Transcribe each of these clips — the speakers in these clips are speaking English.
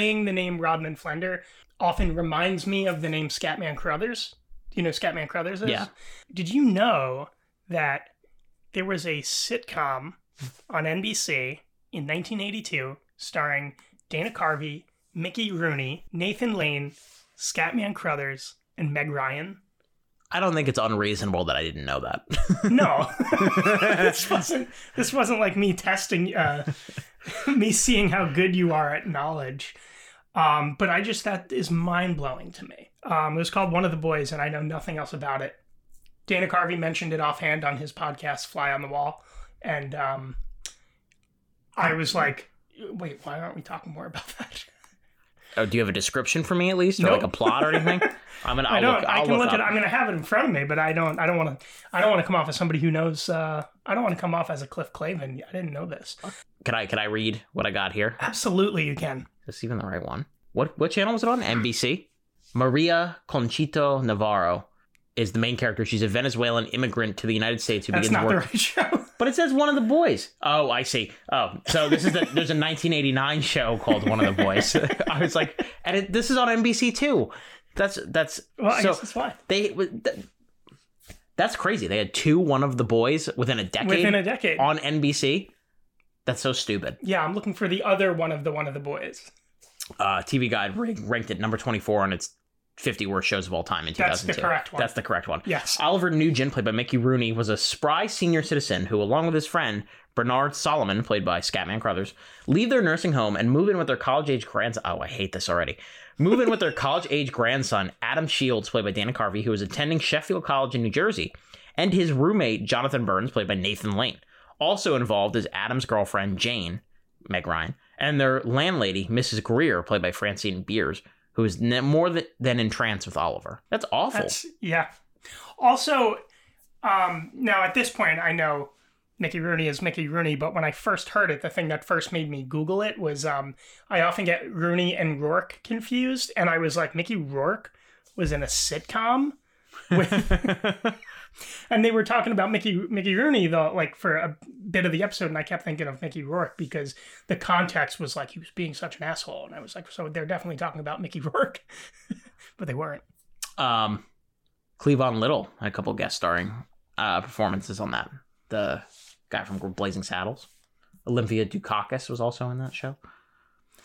saying the name Rodman Flender often reminds me of the name Scatman Crothers. Do you know Scatman Crothers is? Yeah. Did you know that there was a sitcom on NBC in 1982 starring Dana Carvey, Mickey Rooney, Nathan Lane, Scatman Crothers, and Meg Ryan? I don't think it's unreasonable that I didn't know that. No, this wasn't. This wasn't like me testing, uh, me seeing how good you are at knowledge. Um, but I just that is mind blowing to me. Um, it was called One of the Boys, and I know nothing else about it. Dana Carvey mentioned it offhand on his podcast, Fly on the Wall, and um, I was like, "Wait, why aren't we talking more about that?" oh, do you have a description for me at least, or Nope. like a plot or anything? I'm gonna. I'll I don't. look, I can look, look at. I'm going to have it in front of me, but I don't. I don't want to. I don't want to come off as somebody who knows. Uh, I don't want to come off as a Cliff Clavin. I didn't know this. Can I? Can I read what I got here? Absolutely, you can. Is this even the right one? What what channel was it on? NBC. Maria Conchito Navarro is the main character. She's a Venezuelan immigrant to the United States who That's begins not the work. right show. But it says one of the boys. Oh, I see. Oh, so this is the there's a 1989 show called One of the Boys. I was like, and it, this is on NBC too. That's that's Well, I so guess that's why. they. th- That's crazy. They had two One of the Boys within a decade Within a decade. on NBC. That's so stupid. yeah, I'm looking for the other one of the one of the boys. uh, TV Guide ranked it number 24 on its 50 worst shows of all time in That's 2002. the correct one. That's the correct one. Yes. Oliver Nugent, played by Mickey Rooney, was a spry senior citizen who, along with his friend Bernard Solomon, played by Scatman Crothers, leave their nursing home and move in with their college-age grandson. Oh, I hate this already. Move in with their college-age grandson, Adam Shields, played by Dana Carvey, who was attending Sheffield College in New Jersey, and his roommate Jonathan Burns, played by Nathan Lane. Also involved is Adam's girlfriend Jane, Meg Ryan, and their landlady, Mrs. Greer, played by Francine Beers, who is more than, than entranced with Oliver. That's awful. That's yeah. Also, um, now at this point, I know Mickey Rooney is Mickey Rooney, but when I first heard it, the thing that first made me Google it was um, I often get Rooney and Rourke confused, and I was like, Mickey Rourke was in a sitcom with. And they were talking about Mickey Mickey Rooney though, like for a bit of the episode, and I kept thinking of Mickey Rourke because the context was like he was being such an asshole, and I was like, so they're definitely talking about Mickey Rourke, but they weren't. um, Cleavon Little had a couple guest starring uh, performances on that. The guy from Blazing Saddles, Olympia Dukakis was also in that show.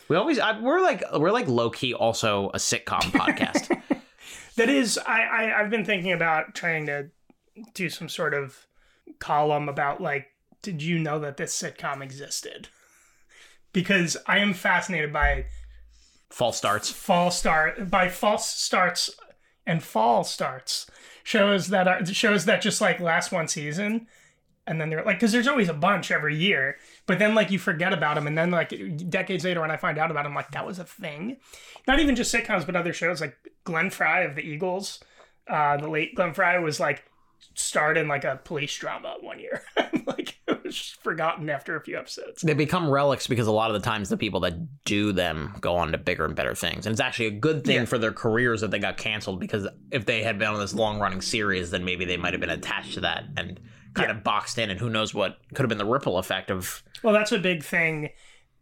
We always I, we're like we're like low key also a sitcom podcast. That is, I, I I've been thinking about trying to do some sort of column about like, did you know that this sitcom existed? Because I am fascinated by False starts. fall start by false starts and fall starts shows that are shows that just like last one season and then they're like because there's always a bunch every year but then like you forget about them and then like decades later when i find out about them like that was a thing not even just sitcoms but other shows like glenn fry of the eagles uh the late glenn fry was like starred in like a police drama one year like it was just forgotten after a few episodes They become relics because a lot of the times the people that do them go on to bigger and better things. And it's actually a good thing Yeah. for their careers that they got canceled because if they had been on this long running series, then maybe they might have been attached to that and kind of boxed in. And who knows what could have been the ripple effect of. Well, that's a big thing.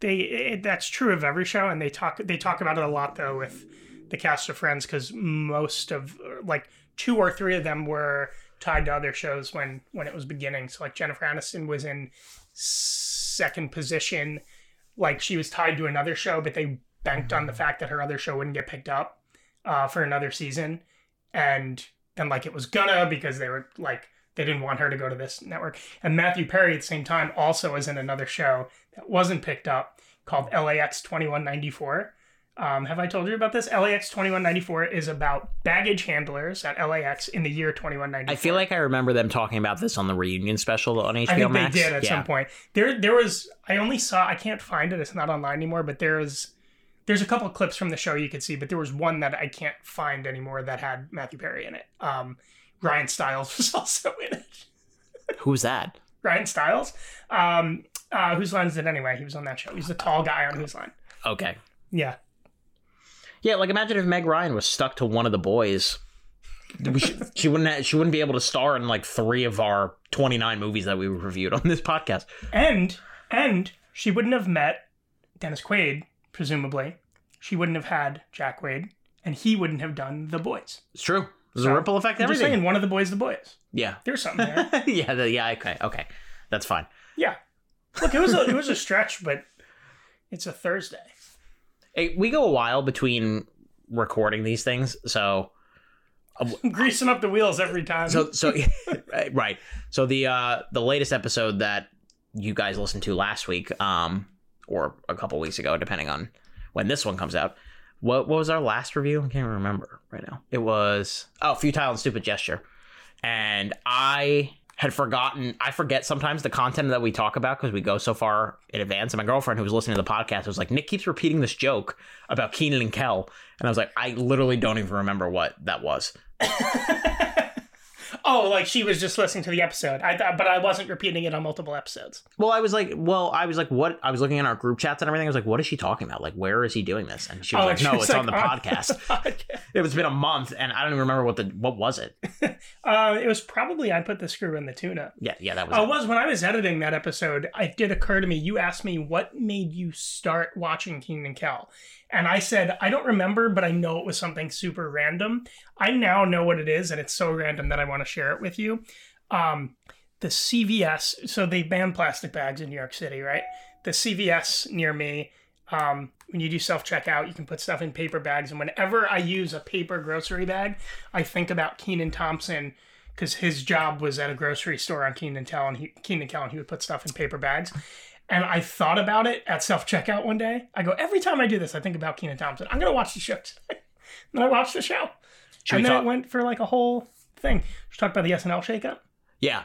They it, that's true of every show, and they talk they talk about it a lot though with the cast of Friends because most of like two or three of them were tied to other shows when when it was beginning. So like Jennifer Aniston was in second position, like she was tied to another show, but they banked on the fact that her other show wouldn't get picked up uh, for another season, and then like it was gonna because they were like they didn't want her to go to this network. And Matthew Perry at the same time also is in another show that wasn't picked up called LAX 2194. Um, have I told you about this? LAX 2194 is about baggage handlers at LAX in the year 2194. I feel like I remember them talking about this on the reunion special on HBO I think Max. they did at Yeah. some point. There, there was. I only saw. I can't find it. It's not online anymore. But there is. There's a couple clips from the show you could see, but there was one that I can't find anymore that had Matthew Perry in it. Um, Ryan Stiles was also in it. Who's that? Ryan Stiles. Um, uh, whose line is it anyway? He was on that show. He's the tall guy on whose line. Okay. Yeah. Yeah, like imagine if Meg Ryan was stuck to one of the boys. Should, she wouldn't. Have, she wouldn't be able to star in like three of our twenty nine movies that we reviewed on this podcast. And and she wouldn't have met Dennis Quaid, presumably. she wouldn't have had Jack Quaid, and he wouldn't have done the boys. It's true. There's So, a ripple effect. I'm just saying, one of the boys, the boys. Yeah. There's something there. yeah. The, yeah. Okay. Okay. That's fine. yeah. Look, it was a, it was a stretch, but it's a Thursday. Hey, we go a while between recording these things, so Greasing up the wheels every time. so so right. So the uh the latest episode that you guys listened to last week, um, or a couple weeks ago, depending on when this one comes out. What, what was our last review? I can't remember right now. It was oh, futile and stupid gesture, and I had forgotten. I forget sometimes the content that we talk about because we go so far in advance. And my girlfriend, who was listening to the podcast, was like, "Nick keeps repeating this joke about Kenan and Kel," and I was like, "I literally don't even remember what that was." oh, like she was just listening to the episode. I thought, but I wasn't repeating it on multiple episodes. Well, I was like, well, I was like, what? I was looking in our group chats and everything. I was like, what is she talking about? Like, where is he doing this? And she was Oh, like, no, was it's on the like, podcast. podcast. It's been a month, and I don't even remember what the what was it. Uh, it was probably I put the screw in the tuna. Yeah, yeah, that was. Oh, it. it was when I was editing that episode. It did occur to me. You asked me what made you start watching and Kel, and I said I don't remember, but I know it was something super random. I now know what it is, and it's so random that I want to share it with you. Um, the CVS. So they banned plastic bags in New York City, right? The CVS near me. Um, when you do self checkout, you can put stuff in paper bags. And whenever I use a paper grocery bag, I think about Kenan Thompson because his job was at a grocery store on Kenan and he, Kenan and he would put stuff in paper bags. And I thought about it at self checkout one day. I go every time I do this, I think about Kenan Thompson. I'm gonna watch the show. today. and I watched the show, Should and then talk? it went for like a whole thing. Should talk about the SNL shakeup? yeah,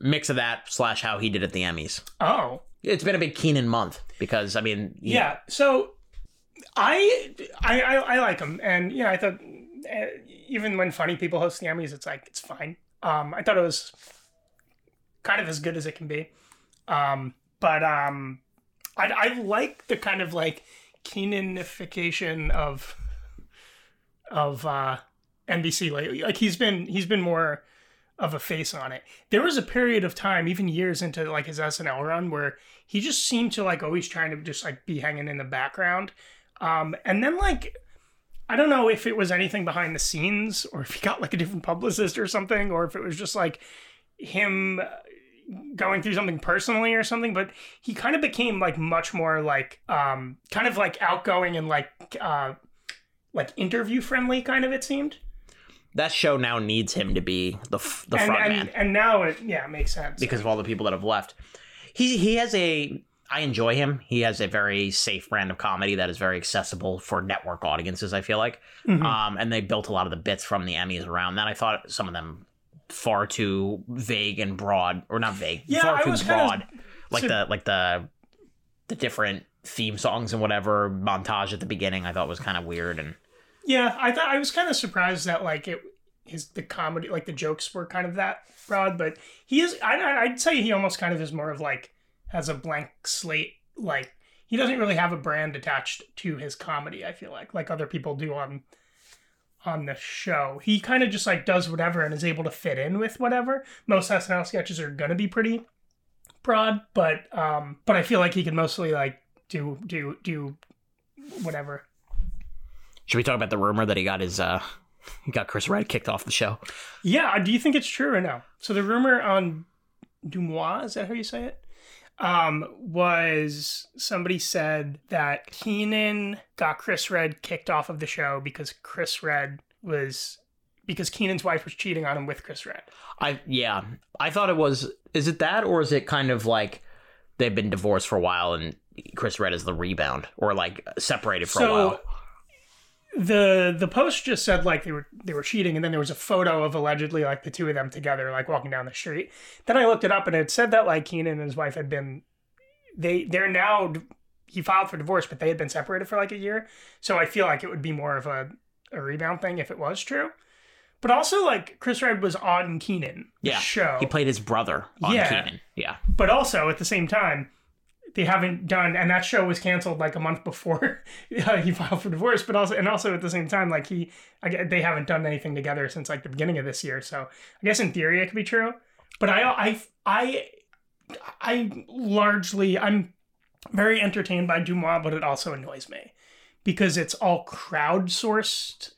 mix of that slash how he did at the Emmys. Oh, It's been a big Kenan month because I mean, he- Yeah. So I I I, I like him, and yeah, I thought uh, even when funny people host the Emmys, it's like it's fine. Um, I thought it was kind of as good as it can be. Um, but um, I I like the kind of like Kenanification of of uh, NBC lately. Like he's been he's been more of a face on it. There was a period of time, even years into like his SNL run, where he just seemed to like always trying to just like be hanging in the background. Um, and then like I don't know if it was anything behind the scenes or if he got like a different publicist or something, or if it was just like him going through something personally or something. But he kind of became like much more like um, kind of like outgoing and like uh, like interview friendly kind of it seemed. That show now needs him to be the f- the and, front and, man and now it yeah it makes sense because of all the people that have left. He he has a I enjoy him. He has a very safe brand of comedy that is very accessible for network audiences. I feel like, Mhm. um, and they built a lot of the bits from the Emmys around that. I thought some of them far too vague and broad, or not vague, Yeah, far I too was kinda- broad. like so- the like the the different theme songs and whatever montage at the beginning. I thought was kind of weird and Yeah, I thought I was kind of surprised that like it his the comedy like the jokes were kind of that broad, but he is I I'd say he almost kind of is more of like has a blank slate like he doesn't really have a brand attached to his comedy. I feel like like other people do on on the show. He kind of just like does whatever and is able to fit in with whatever. Most SNL sketches are gonna be pretty broad, but um but I feel like he can mostly like do do do whatever. Should we talk about the rumor that he got his uh he got Chris Redd kicked off the show? Yeah, do you think it's true or no? So the rumor on DeuxMoi, is that how you say it? Um, was somebody said that Kenan got Chris Redd kicked off of the show because Chris Redd was because Kenan's wife was cheating on him with Chris Redd. I yeah, I thought it was. Is it that, or is it kind of like they've been divorced for a while and Chris Redd is the rebound, or like separated for a while? The the post just said like they were they were cheating, and then there was a photo of allegedly like the two of them together, like walking down the street. Then I looked it up, and it said that like Kenan and his wife had been they they're now he filed for divorce, but they had been separated for like a year. So I feel like it would be more of a a rebound thing if it was true. But also like Chris Redd was on Kenan Yeah, show, He played his brother on Yeah. Kenan. Yeah, but also at the same time they haven't done and that show was canceled like a month before uh, he filed for divorce but also and also at the same time like he I, they haven't done anything together since like the beginning of this year so i guess in theory it could be true but i i i i largely i'm very entertained by DeuxMoi but it also annoys me because it's all crowdsourced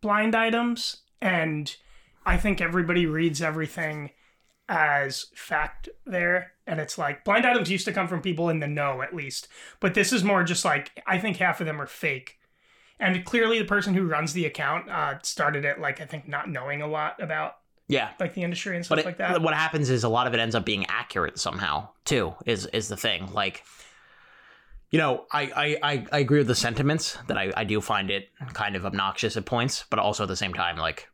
blind items and I think everybody reads everything as fact there and it's like blind items used to come from people in the know at least but this is more just like i think half of them are fake and clearly the person who runs the account uh, started it like i think not knowing a lot about Yeah. like the industry and stuff it, like that what happens is a lot of it ends up being accurate somehow too. Is is the thing like, you know, I I, I, agree with the sentiments that I, I do find it kind of obnoxious at points, but also at the same time like,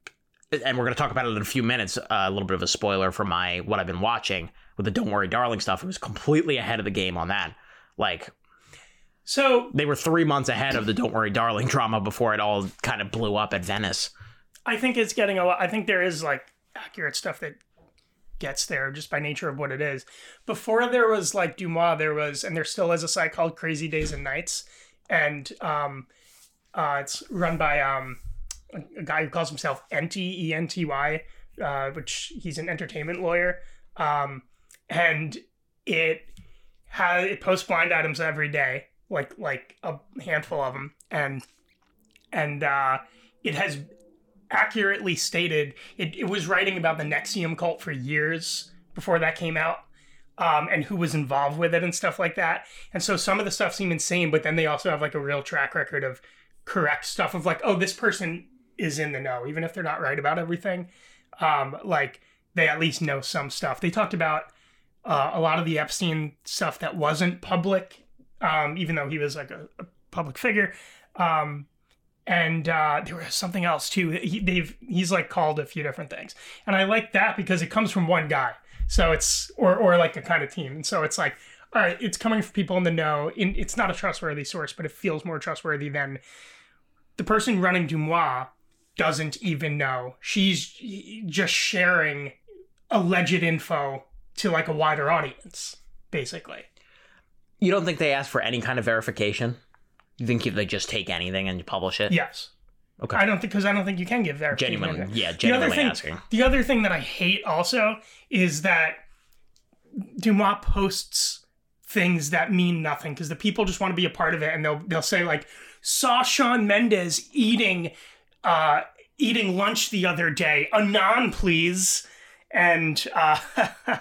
and we're gonna talk about it in a few minutes. Uh, a little bit of a spoiler for my what I've been watching with the Don't Worry Darling stuff. It was completely ahead of the game on that. Like so they were three months ahead of the Don't Worry Darling drama before it all kind of blew up at Venice. i think it's getting a lot i think there is like accurate stuff that gets there just by nature of what it is before there was like DeuxMoi there was and there still is a site called crazy days and nights and um uh it's run by um a, a guy who calls himself Enty E N T Y, uh, which he's an entertainment lawyer, um, and it has it posts blind items every day, like like a handful of them, and and uh, it has accurately stated it, it was writing about the NXIVM cult for years before that came out. Um, and who was involved with it and stuff like that. And so some of the stuff seem insane, but then they also have like a real track record of correct stuff of like, oh, this person is in the know, even if they're not right about everything. Um, like they at least know some stuff. They talked about uh, a lot of the Epstein stuff that wasn't public, um, even though he was like a, a public figure. Um, and uh, there was something else too. He, they've he's like called a few different things, and I like that because it comes from one guy. So it's or or like a kind of team, and so it's like all right, it's coming from people in the know. In, it's not a trustworthy source, but it feels more trustworthy than the person running DeuxMoi doesn't even know. She's just sharing alleged info to like a wider audience, basically. You don't think they ask for any kind of verification? You think they just take anything and publish it? Yes. Okay. I don't think because I don't think you can give verification. Genuinely, yeah, The other genuinely thing, asking. the other thing that I hate also is that DeuxMoi posts things that mean nothing because the people just want to be a part of it, and they'll they'll say like, "Saw Shawn Mendes eating, uh, eating lunch the other day. Anon, please." And uh,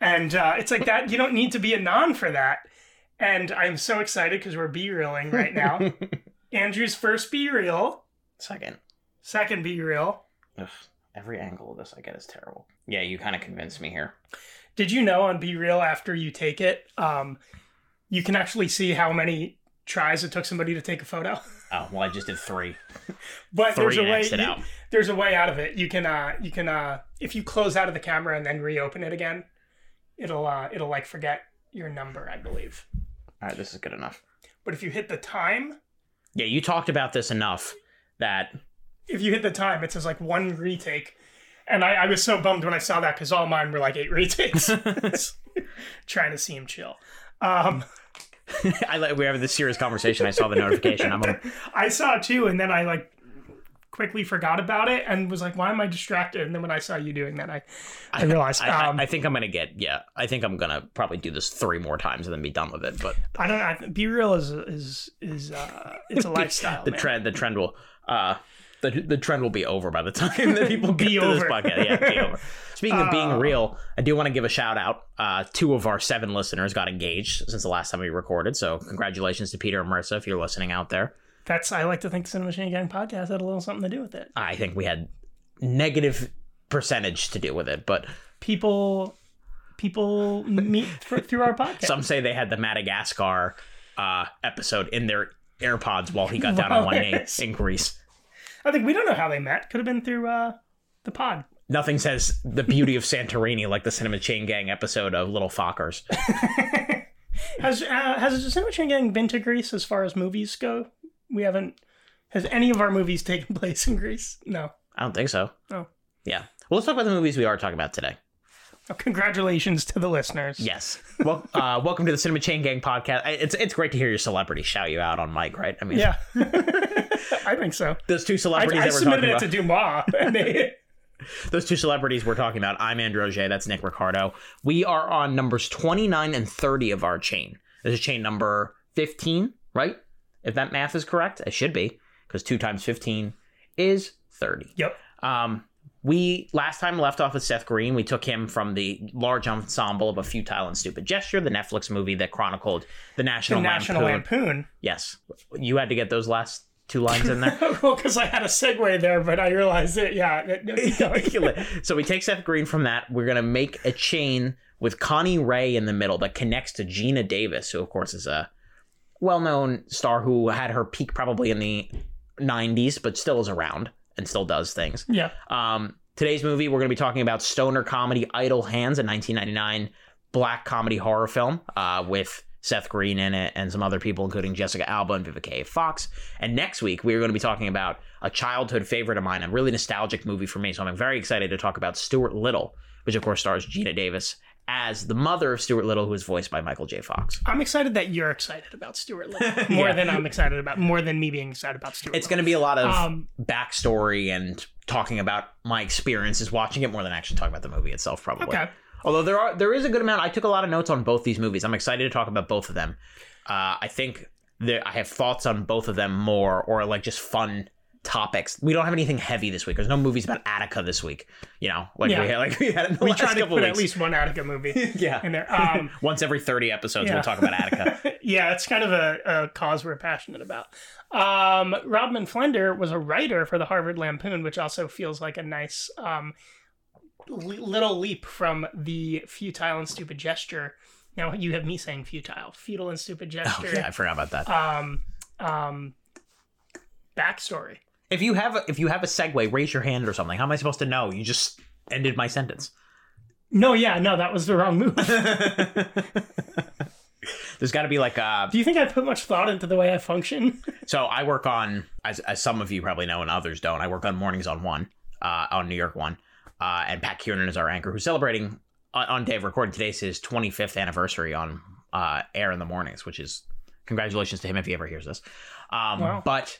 and uh, it's like that. You don't need to be a non for that. And I'm so excited because we're b reeling right now. Andrew's first BeReal, Second. second BeReal. Ugh, every angle of this I get is terrible. Yeah, you kind of convinced me here. Did you know on BeReal after you take it, um, you can actually see how many tries it took somebody to take a photo? Oh, well, I just did three. But there's a way. you- out. There's a way out of it. You can uh, you can uh, if you close out of the camera and then reopen it again, it'll uh, it'll like forget your number, I believe. All right, this is good enough. But if you hit the time, Yeah, you talked about this enough that if you hit the time, it says like one retake. And I, I was so bummed when I saw that because all mine were like eight retakes. Trying to seem chill. Um, I like we were having this serious conversation. I saw the notification. I'm I saw it too, and then I like quickly forgot about it and was like, "Why am I distracted?" And then when I saw you doing that, I I realized I, um, I think I'm gonna get yeah. I think I'm gonna probably do this three more times and then be done with it. But I don't. know. BeReal is is is uh, it's a lifestyle. the man. trend the trend will uh the, the trend will be over by the time that people get Be to this podcast. Yeah, be over. Speaking of being Uh, real, I do want to give a shout out. Uh, two of our seven listeners got engaged since the last time we recorded. So congratulations to Peter and Marissa if you're listening out there. That's I like to think the Cinema Machine Gang podcast had a little something to do with it. I think we had negative percentage to do with it, but People people meet for, through our podcast. some say they had the Madagascar uh, episode in their AirPods while he got down on one knee in Greece. I think we don't know how they met. Could have been through uh, the pod. Nothing says the beauty of Santorini like the Cinema Chain Gang episode of Little Fockers. Has uh, has the Cinema Chain Gang been to Greece as far as movies go? We haven't. Has any of our movies taken place in Greece? No. I don't think so. Oh. Yeah. Well, let's talk about the movies we are talking about today. Oh, congratulations to the listeners. Yes. Well, uh, welcome to the Cinema Chain Gang podcast. I- It's it's great to hear your celebrity shout you out on mic, right? I mean, Yeah. I think so. those two celebrities I that we're submitted it about. to DeuxMoi, and they, those two celebrities we're talking about. I'm Andrew Auger. That's Nick Ricardo. We are on numbers 29 and 30 of our chain. This is chain number 15, right? If that math is correct. It should be because two times fifteen is thirty. Yep. Um, we last time left off with Seth Green. We took him from the large ensemble of a futile and stupid gesture, the Netflix movie that chronicled the The National, National Lampoon. Lampoon. Yes, you had to get those last two lines in there. well, because I had a segue there, but I realized it. Yeah. so we take Seth Green from that. We're gonna make a chain with Connie Ray in the middle that connects to Geena Davis, who of course is a well-known star who had her peak probably in the '90s, but still is around and still does things. yeah. Um, today's movie, we're going to be talking about stoner comedy Idle Hands, a 1999 black comedy horror film uh, with Seth Green in it and some other people, including Jessica Alba and Vivica A. Fox. And next week, we're going to be talking about a childhood favorite of mine, a really nostalgic movie for me. So I'm very excited to talk about Stuart Little, which of course stars Geena Davis as the mother of Stuart Little, who is voiced by Michael J. Fox. I'm excited that you're excited about Stuart Little more Yeah. than I'm excited about, more than me being excited about Stuart It's going to be a lot of Um, backstory and talking about my experiences watching it more than actually talking about the movie itself, probably. Okay. Although there are there is a good amount. I took a lot of notes on both these movies. I'm excited to talk about both of them. Uh, I think there, I have thoughts on both of them more, or like just fun topics. We don't have anything heavy this week. There's no movies about Attica this week. You know, like Yeah. we had, like we had in the We last try to put weeks. at least one Attica movie yeah. in there. Um, Once every 30 episodes, Yeah. we'll talk about Attica. yeah, it's kind of a, a cause we're passionate about. Um, Rodman Flender was a writer for the Harvard Lampoon, which also feels like a nice um, li- little leap from the futile and stupid gesture. Now you have me saying futile, futile and stupid gesture. oh, gesture. yeah, I forgot about that. Um, um, backstory. If you have a, if you have a segue, raise your hand or something. How am I supposed to know? You just ended my sentence. No, yeah, no, that was the wrong move. There's got to be like a Do you think I put much thought into the way I function? So I work on, as, as some of you probably know and others don't, I work on Mornings on One, uh, on New York One. Uh, and Pat Kiernan is our anchor who's celebrating on, on day of recording. Today's his 25th anniversary on uh, air in the mornings, which is congratulations to him if he ever hears this. Um, Wow. But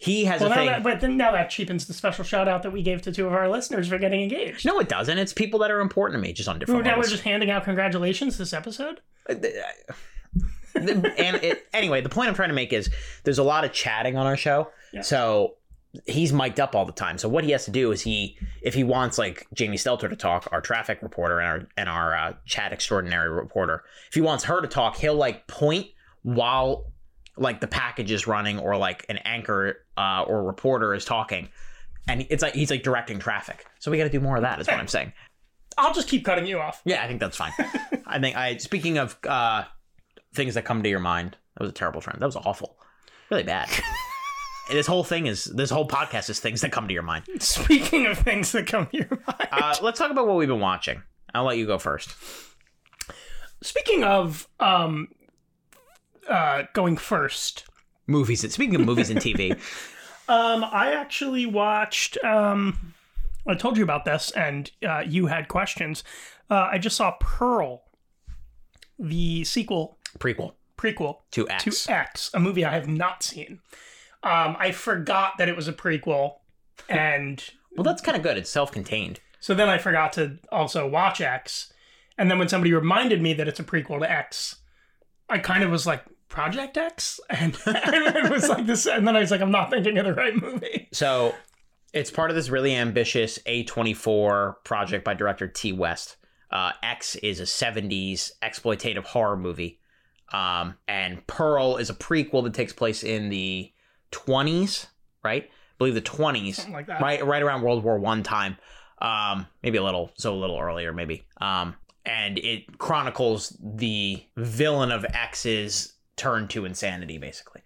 he has Well, a now thing. that, but then now that cheapens the special shout out that we gave to two of our listeners for getting engaged. no, it doesn't. It's people that are important to me, just on different now we're just handing out congratulations this episode. and it, anyway, the point I'm trying to make is there's a lot of chatting on our show. Yeah. So he's mic'd up all the time. So what he has to do is he, if he wants like Jamie Stelter to talk, our traffic reporter and our and our uh, chat extraordinary reporter, if he wants her to talk, he'll like point while like the package is running or like an anchor uh, or reporter is talking. And it's like he's like directing traffic. So we got to do more of that. Is what I'm saying. I'll just keep cutting you off. Yeah, I think that's fine. I think I speaking of uh things that come to your mind, that was a terrible trend. That was awful. Really bad. this whole thing is this whole podcast is things that come to your mind. Speaking of things that come to your mind. Uh let's talk about what we've been watching. I'll let you go first. Speaking of um, uh, going first, Movies. Speaking of movies and TV, um, I actually watched. Um, I told you about this, and uh, you had questions. Uh, I just saw Pearl, the sequel prequel prequel to X. to X, a movie I have not seen. Um, I forgot that it was a prequel, and well, that's kind of good. It's self-contained. so then I forgot to also watch X. And then when somebody reminded me that it's a prequel to X, I kind of was like, Project X? And, and it was like this. And then I was like, I'm not thinking of the right movie. So it's part of this really ambitious A24 project by director Ti West. Uh, X is a 70s exploitative horror movie. Um, and Pearl is a prequel that takes place in the 20s, right? I believe the 20s, Something like that. right, right around World War One time. Um, maybe a little, so a little earlier, maybe. Um, and it chronicles the villain of X's turn to insanity, basically.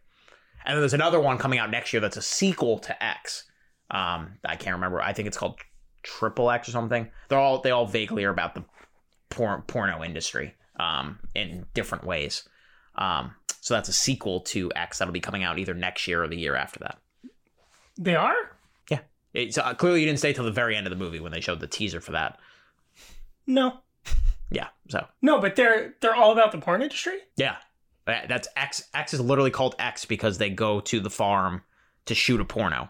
And then there's another one coming out next year that's a sequel to X. Um, I can't remember. I think it's called Triple X or something. They're all they all vaguely are about the por- porno industry um, in different ways. Um, so that's a sequel to X that'll be coming out either next year or the year after that. They are? Yeah. It's, uh, clearly, you didn't stay till the very end of the movie when they showed the teaser for that. No. Yeah. So No, but they're they're all about the porn industry? yeah, that's X. X is literally called X because they go to the farm to shoot a porno,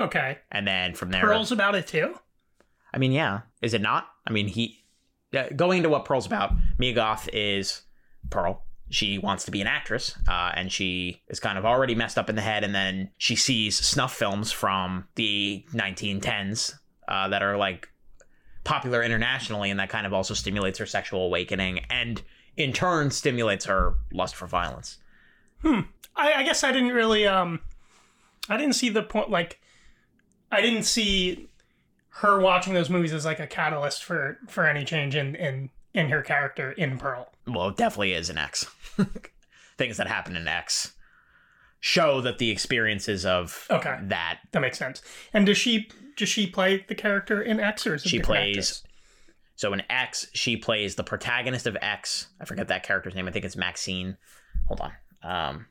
Okay. and then from there, Pearl's about it too? I mean, yeah. Is it not? I mean, he uh, going into what Pearl's about. Mia Goth is Pearl. she wants to be an actress, uh, and she is kind of already messed up in the head. And then she sees snuff films from the 1910s uh, that are like popular internationally, and that kind of also stimulates her sexual awakening, and in turn stimulates her lust for violence. I, I guess I didn't really um I didn't see the point like I didn't see her watching those movies as like a catalyst for for any change in in in her character in Pearl. Well, it definitely is an X. Things that happen in X show that the experiences of Okay. that That makes sense. And does she does she play the character in X or is it she plays? So in x she plays the protagonist of x i forget that character's name i think it's maxine hold on um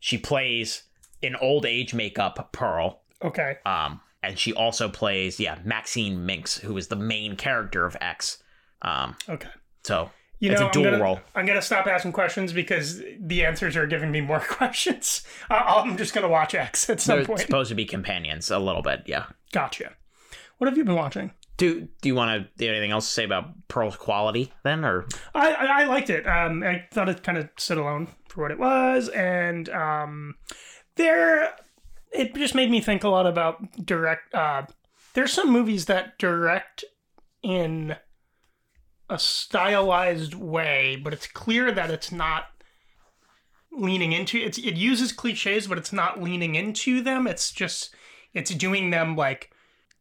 she plays in old age makeup pearl Okay. um and she also plays yeah maxine minx who is the main character of x um Okay. so You It's a know, dual I'm gonna, role. I'm gonna stop asking questions because the answers are giving me more questions. I'm just gonna watch X at some they're point. supposed to be companions a little bit yeah Gotcha. What have you been watching? Do do you want to do anything else to say about pearl's quality then or I, I, liked it. Um, I thought it kind of stood alone for what it was, and um, there, it just made me think a lot about direct. Uh, there's some movies that direct in a stylized way, but it's clear that it's not leaning into it's it uses cliches but it's not leaning into them it's just it's doing them like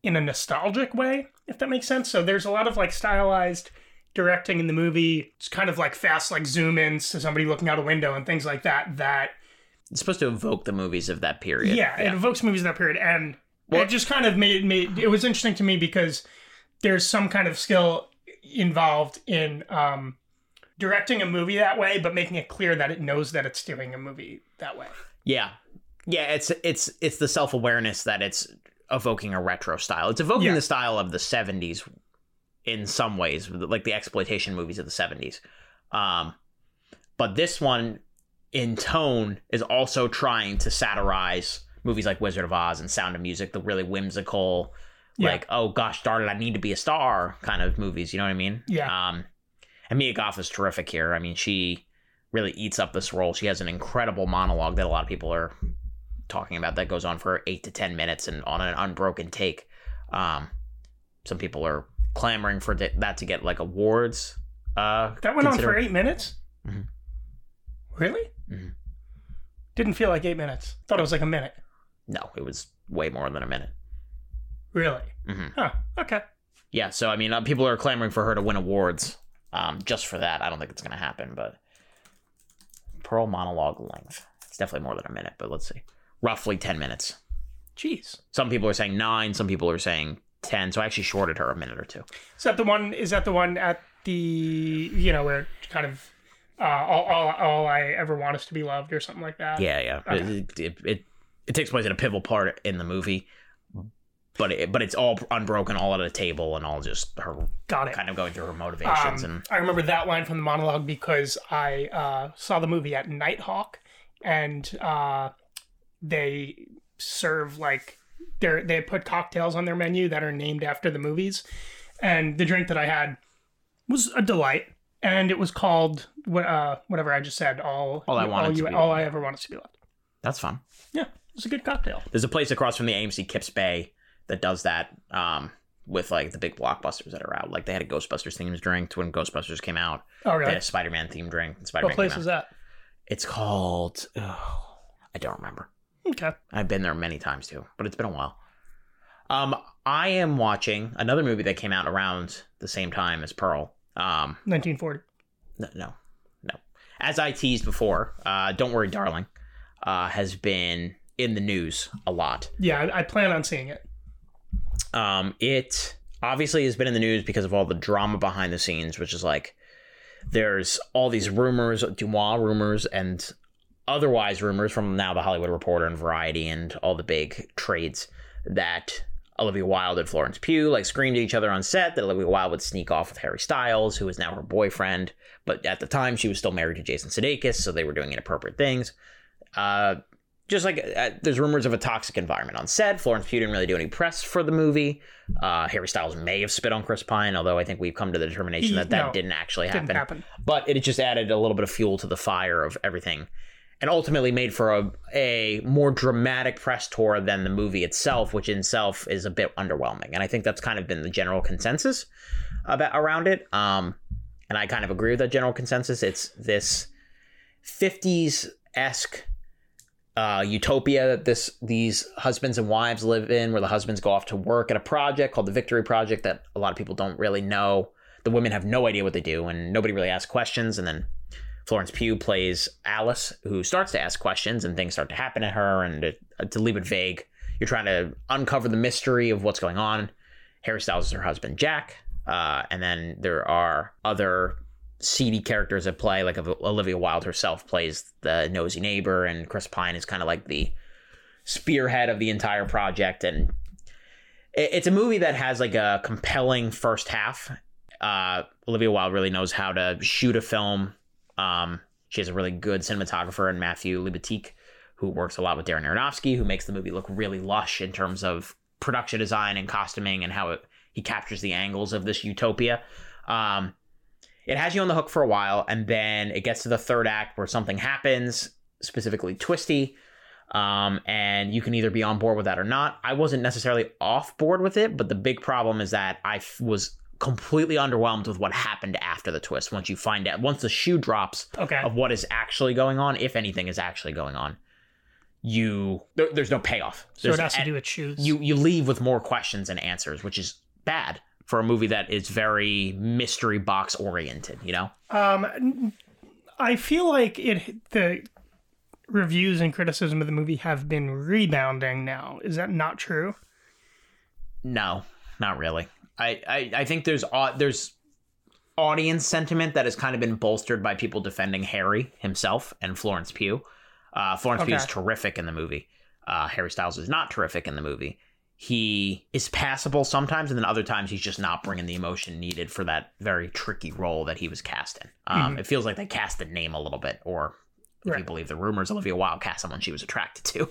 in a nostalgic way if that makes sense. So there's a lot of like stylized directing in the movie. It's kind of like fast like zoom ins to somebody looking out a window and things like that that it's supposed to evoke the movies of that period. Yeah, it evokes movies of that period and Well- it just kind of made made it was interesting to me because there's some kind of skill involved in um directing a movie that way but making it clear that it knows that it's doing a movie that way. Yeah. Yeah, it's it's it's the self-awareness that it's evoking a retro style. It's evoking Yeah. the style of the 70s in some ways, like the exploitation movies of the 70s. Um but this one in tone is also trying to satirize movies like Wizard of Oz and Sound of Music, the really whimsical Yeah. like oh gosh darn it I need to be a star kind of movies, you know what I mean? Yeah. Um and Mia Goth is terrific here. I mean, she really eats up this role. She has an incredible monologue that a lot of people are talking about that goes on for eight to ten minutes and on an unbroken take. Um, some people are clamoring for th- that to get like awards. Uh, That went on for eight minutes. Mhm. Really? Mhm. Didn't feel like eight minutes. Thought it was like a minute. No, it was way more than a minute. Really? Mm-hmm. Huh. Okay. Yeah, so I mean, uh, people are clamoring for her to win awards um, just for that. I don't think it's going to happen, but Pearl monologue length. It's definitely more than a minute, but let's see. Roughly 10 minutes. Jeez. Some people are saying nine, some people are saying 10, so I actually shorted her a minute or two. Is that the one? Is that the one at the you know where kind of uh, all, all all I ever want is to be loved or something like that? Yeah, yeah. Okay. It, it, it, it takes place in a pivotal part in the movie, but it, but it's all unbroken, all at a table, and all just her Got it. kind of going through her motivations. Um, and I remember that line from the monologue because I uh, saw the movie at Nitehawk, and uh, they serve like they they put cocktails on their menu that are named after the movies, and the drink that I had was a delight, and it was called what uh, whatever I just said. All All I Wanted you, to Be all I ever wanted to be loved. that's fun. Yeah, it was a good cocktail. There's a place across from the AMC Kips Bay that does that um, with like the big blockbusters that are out. Like they had a Ghostbusters themed drink when Ghostbusters came out. Oh They really? had a Spider Man themed drink. and Spider-Man What place is that? It's called. Oh, I don't remember. Okay. I've been there many times too, but it's been a while. Um, I am watching another movie that came out around the same time as Pearl. Um, 1940. no, no, no. As I teased before, uh, Don't Worry, Darling, uh, has been in the news a lot. Yeah, I, I plan on seeing it. Um, it obviously has been in the news because of all the drama behind the scenes, which is like there's all these rumors, DeuxMoi rumors, and otherwise rumors from now the Hollywood Reporter and Variety and all the big trades that Olivia Wilde and Florence Pugh like screamed at each other on set that Olivia Wilde would sneak off with Harry Styles, who is now her boyfriend, but at the time she was still married to Jason Sudeikis, so they were doing inappropriate things. Uh, just like uh, there's rumors of a toxic environment on set. Florence Pugh didn't really do any press for the movie. Uh, Harry Styles may have spit on Chris Pine, although I think we've come to the determination that that No, didn't actually happen. Didn't happen. happen. But it just added a little bit of fuel to the fire of everything, and ultimately made for a, a more dramatic press tour than the movie itself, which in itself is a bit underwhelming. And I think that's kind of been the general consensus about around it. Um, and I kind of agree with that general consensus. It's this 50s esque uh, utopia that this these husbands and wives live in, where the husbands go off to work at a project called the Victory Project that a lot of people don't really know. The women have no idea what they do, and nobody really asks questions. And then Florence Pugh plays Alice, who starts to ask questions, and things start to happen to her. And to, to leave it vague, you're trying to uncover the mystery of what's going on. Harry Styles is her husband, Jack, uh, and then there are other seedy characters at play, like Olivia Wilde herself plays the nosy neighbor, and Chris Pine is kind of like the spearhead of the entire project. And it- it's a movie that has like a compelling first half. Uh, Olivia Wilde really knows how to shoot a film. Um, she has a really good cinematographer in Matthew Libatique, who works a lot with Darren Aronofsky, who makes the movie look really lush in terms of production design and costuming and how it, he captures the angles of this utopia. Um, it has you on the hook for a while, and then it gets to the third act where something happens, specifically twisty, um, and you can either be on board with that or not. I wasn't necessarily off board with it, but the big problem is that I f- was completely underwhelmed with what happened after the twist. Once you find out, once the shoe drops Okay. of what is actually going on, if anything is actually going on, you there, there's no payoff. So it has to do with shoes. you you leave with more questions and answers, which is bad for a movie that is very mystery box oriented. You know, Um, I feel like it the reviews and criticism of the movie have been rebounding now. Is that not true? no, not really. I I, I think there's au- there's audience sentiment that has kind of been bolstered by people defending Harry himself and Florence Pugh. Uh, Florence Pugh is terrific in the movie. Uh, Harry Styles is not terrific in the movie. He is passable sometimes, and then other times he's just not bringing the emotion needed for that very tricky role that he was cast in. Um, It feels like they cast the name a little bit, or if you believe the rumors, Olivia Wilde cast someone she was attracted to.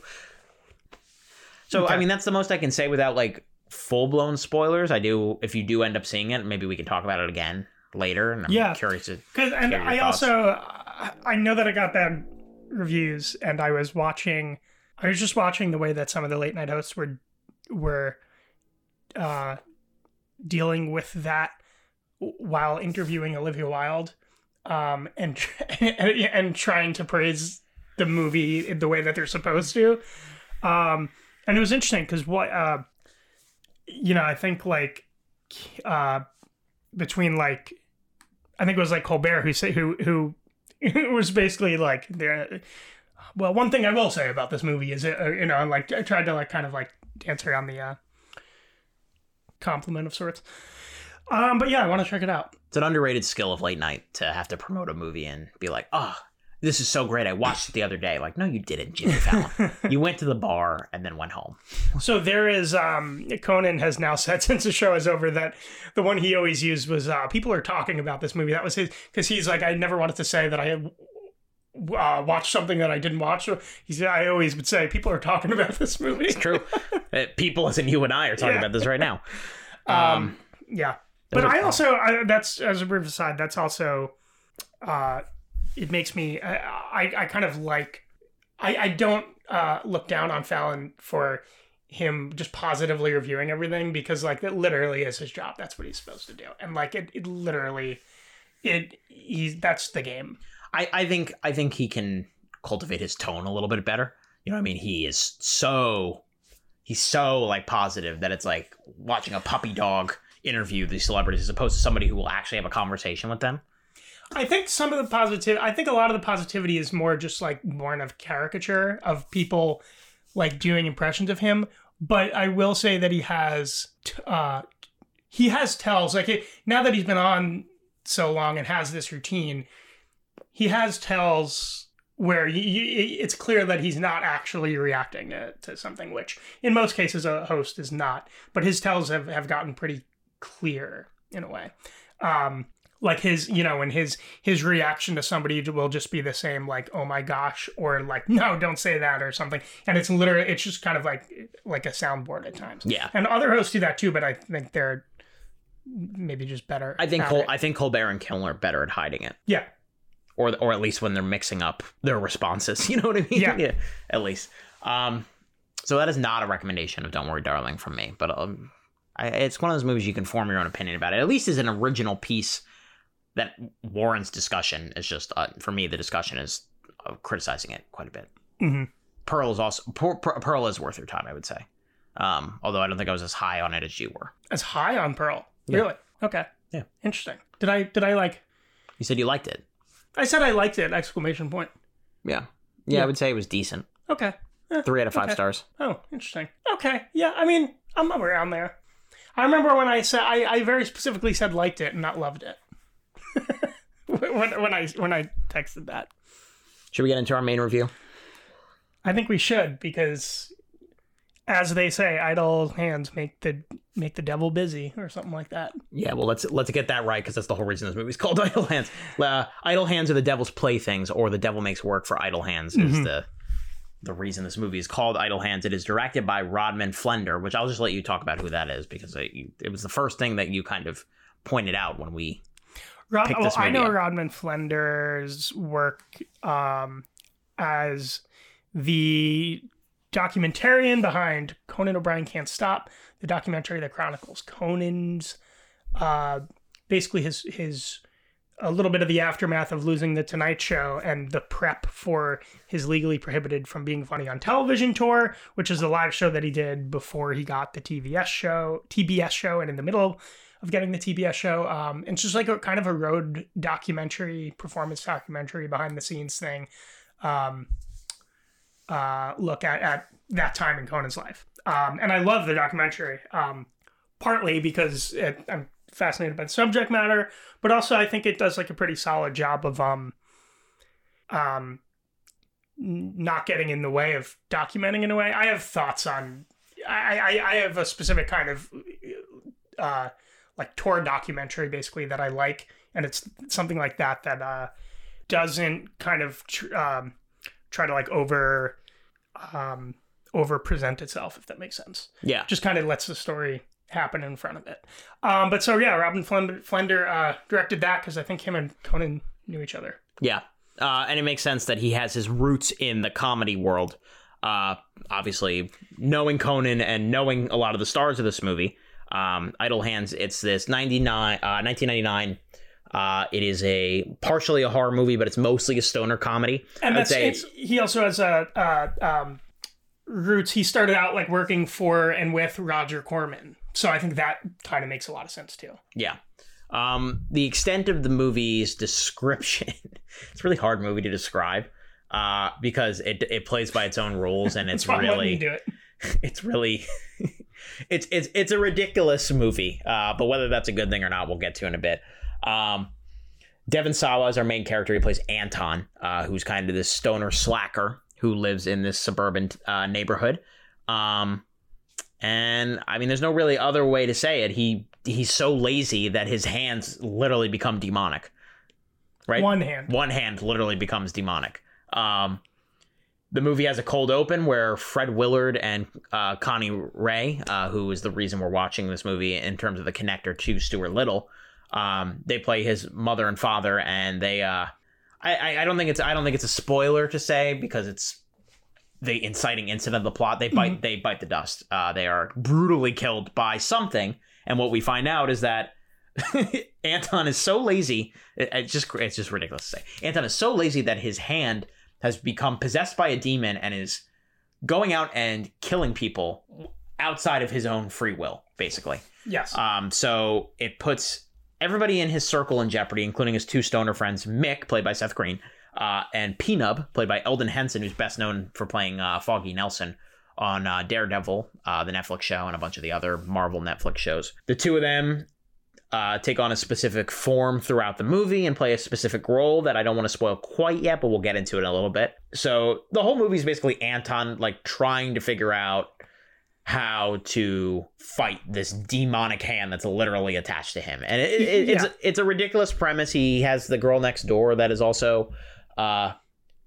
So I mean, that's the most I can say without like full blown spoilers. I do. If you do end up seeing it, maybe we can talk about it again later. And I'm Yeah. curious. Because and I thoughts. also I- I know that I got bad reviews, and I was watching. I was just watching the way that some of the late night hosts were were uh, dealing with that while interviewing Olivia Wilde, um, and and trying to praise the movie the way that they're supposed to. Um, and it was interesting because what uh, you know, I think like uh, between like I think it was like Colbert who say who who was basically like there. Well, one thing I will say about this movie is, it, uh, you know, like I tried to like kind of like dance around the uh, compliment of sorts. Um, but yeah, I want to check it out. It's an underrated skill of late night to have to promote a movie and be like, oh, this is so great. I watched it the other day. Like, no, you didn't, Jimmy Fallon. you went to the bar and then went home. So there is um Conan has now said since the show is over that the one he always used was uh people are talking about this movie. That was his because he's like I never wanted to say that I had uh, watched something that I didn't watch. He said I always would say people are talking about this movie. It's true. Uh, People as in you and I are talking Yeah. about this right now. Um, yeah, but I also I, that's as a brief aside. That's also uh, it makes me I I, I kind of like I I don't uh, look down on Fallon for him just positively reviewing everything because like that literally is his job. That's what he's supposed to do, and like it it literally it he's that's the game. I, I think I think he can cultivate his tone a little bit better. You know what I mean? He is so he's so like positive that it's like watching a puppy dog interview these celebrities as opposed to somebody who will actually have a conversation with them. I think some of the positive. I think a lot of the positivity is more just like born of caricature of people like doing impressions of him. But I will say that he has, uh, he has tells like it, now that he's been on so long and has this routine, he has tells where it's clear that he's not actually reacting to, to something, which in most cases a host is not. But his tells have, have gotten pretty clear in a way. Um, like his you know and his his reaction to somebody will just be the same like oh my gosh or like no don't say that or something and it's literally it's just kind of like like a soundboard at times Yeah. and other hosts do that too but i think they're maybe just better I think Col- it. I think Colbert and Kimmel are better at hiding it, yeah or or at least when they're mixing up their responses. You know what I mean? Yeah. At least. Um, so that is not a recommendation of Don't Worry, Darling from me, but um, I, it's one of those movies you can form your own opinion about it. At least as an original piece that warrants discussion. Is just uh, for me the discussion is uh, criticizing it quite a bit. Mhm. Pearl is also Pearl, Pearl is worth your time, I would say. Um, although I don't think I was as high on it as you were. as high on pearl Yeah. really okay Yeah. interesting did i did i like You said you liked it. i said i liked it exclamation point Yeah. Yeah, Yeah. I would say it was decent. okay Eh, Three out of five Okay. stars. Oh, interesting. Okay, yeah. I mean, I'm around there. I remember when I said I, I very specifically said liked it and not loved it. when, when I when I texted that, Should we get into our main review? I think we should because, as they say, idle hands make the make the devil busy or something like that. Yeah, well, let's let's get that right because that's the whole reason this movie's called Idle Hands. Uh, idle hands are the devil's playthings, or the devil makes work for idle hands. Is Mhm. the the reason this movie is called Idle Hands. It is directed by Rodman Flender, which I'll just let you talk about who that is because it, it was the first thing that you kind of pointed out when we. Rod, Pick well, I know up. Rodman Flender's work um, as the documentarian behind Conan O'Brien Can't Stop, the documentary that chronicles Conan's uh, basically his his a little bit of the aftermath of losing the Tonight Show and the prep for his legally prohibited from being funny on television tour, which is the live show that he did before he got the TBS show, TBS show, and in the middle of getting the TBS show. Um, it's just like a kind of a road documentary, performance documentary, behind the scenes thing. Um, uh, look at, at that time in Conan's life. Um, and I love the documentary, um, partly because it, I'm fascinated by the subject matter, but also I think it does like a pretty solid job of um, um, not getting in the way of documenting in a way. I have thoughts on. I, I, I have a specific kind of uh, like tour documentary basically that I like, and it's something like that that uh, doesn't kind of tr- um, try to like over um, over present itself, if that makes sense. Yeah, Just kind of lets the story happen in front of it. Um, but so yeah, Robin Flender, Flender uh, directed that because I think him and Conan knew each other. yeah, uh, and it makes sense that he has his roots in the comedy world. Uh, obviously, knowing Conan and knowing a lot of the stars of this movie, um, Idle Hands. It's this 99, uh, 1999. Uh, it is a partially a horror movie, but it's mostly a stoner comedy. And that's it's, he also has a uh, um, roots. He started out like working for and with Roger Corman, so I think that kind of makes a lot of sense too. Yeah. Um, the extent of the movie's description, it's a really hard movie to describe uh, because it, it plays by its own rules and it's That's why I'm letting you really, it. it's really, it's, it's, it's a ridiculous movie. Uh, but whether that's a good thing or not, we'll get to in a bit. Um, Devon Sawa is our main character. He plays Anton, uh, who's kind of this stoner slacker who lives in this suburban uh, neighborhood. Um, and I mean, there's no really other way to say it. He he's so lazy that his hands literally become demonic. Right, One hand. one hand literally becomes demonic. Um, the movie has a cold open where Fred Willard and uh, Connie Ray, uh, who is the reason we're watching this movie in terms of the connector to Stuart Little, um, they play his mother and father, and they. Uh, I, I don't think it's I don't think it's a spoiler to say because it's the inciting incident of the plot. They bite they bite the dust. Uh, they are brutally killed by something, and what we find out is that Anton is so lazy. It, it's just it's just ridiculous to say. Anton is so lazy that his hand has become possessed by a demon and is going out and killing people outside of his own free will, basically. Yes. Um, so it puts everybody in his circle in jeopardy, including his two stoner friends, Mick, played by Seth Green, uh, and Peanut, played by Elden Henson, who's best known for playing uh, Foggy Nelson on uh, Daredevil, uh, the Netflix show, and a bunch of the other Marvel Netflix shows. The two of them uh, take on a specific form throughout the movie and play a specific role that I don't want to spoil quite yet, but we'll get into it in a little bit. So the whole movie is basically Anton like trying to figure out how to fight this demonic hand that's literally attached to him. And it, it, it's Yeah. it's a ridiculous premise. He has the girl next door that is also uh,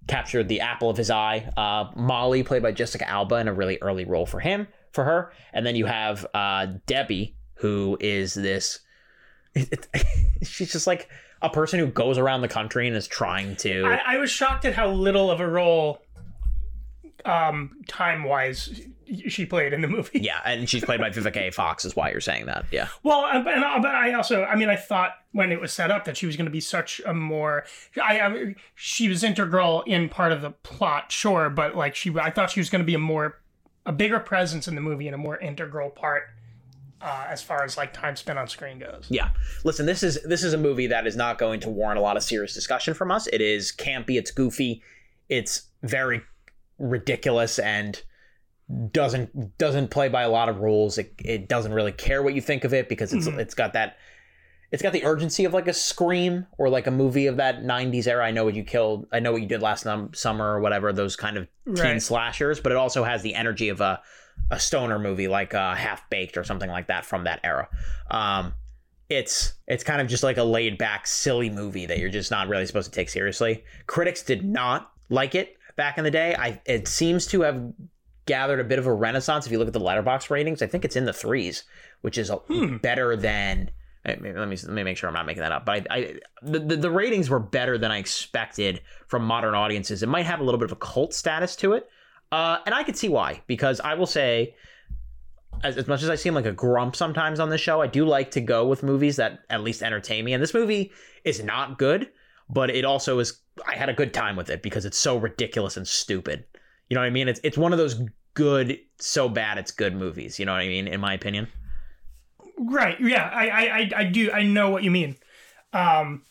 captured the apple of his eye. Uh, Molly, played by Jessica Alba, in a really early role for him, for her. And then you have uh, Debbie, who is this. It, it, she's just like a person who goes around the country and is trying to. I, I was shocked at how little of a role, um, time wise, she played in the movie. yeah, and she's played by Vivica A. Fox, is why you're saying that. Yeah. Well, uh, and, uh, but I also, I mean, I thought when it was set up that she was going to be such a more, I, I, she was integral in part of the plot, sure, but like she, I thought she was going to be a more, a bigger presence in the movie and a more integral part uh, as far as like time spent on screen goes. Yeah. Listen, this is this is a movie that is not going to warrant a lot of serious discussion from us. It is campy, it's goofy, it's very ridiculous and doesn't doesn't play by a lot of rules. It, it doesn't really care what you think of it because it's Mhm. it's got that it's got the urgency of like a scream or like a movie of that 90s era. I know what you killed. I know what you did last num- summer or whatever, those kind of teen Right. slashers, but it also has the energy of a a stoner movie like uh, Half Baked or something like that from that era. Um, it's it's kind of just like a laid back, silly movie that you're just not really supposed to take seriously. Critics did not like it back in the day. I it seems to have gathered a bit of a renaissance if you look at the Letterboxd ratings. I think it's in the threes, which is a, Hmm. better than. eh, Let me let me make sure I'm not making that up. But I, I the, the the ratings were better than I expected from modern audiences. It might have a little bit of a cult status to it, uh, and I could see why. Because I will say, as, as much as I seem like a grump sometimes on this show, I do like to go with movies that at least entertain me. And this movie is not good, but it also is. I had a good time with it because it's so ridiculous and stupid. You know what I mean? It's it's one of those good, so bad it's good movies. You know what I mean? In my opinion. Right. Yeah. I, I, I, do. I know what you mean. Um,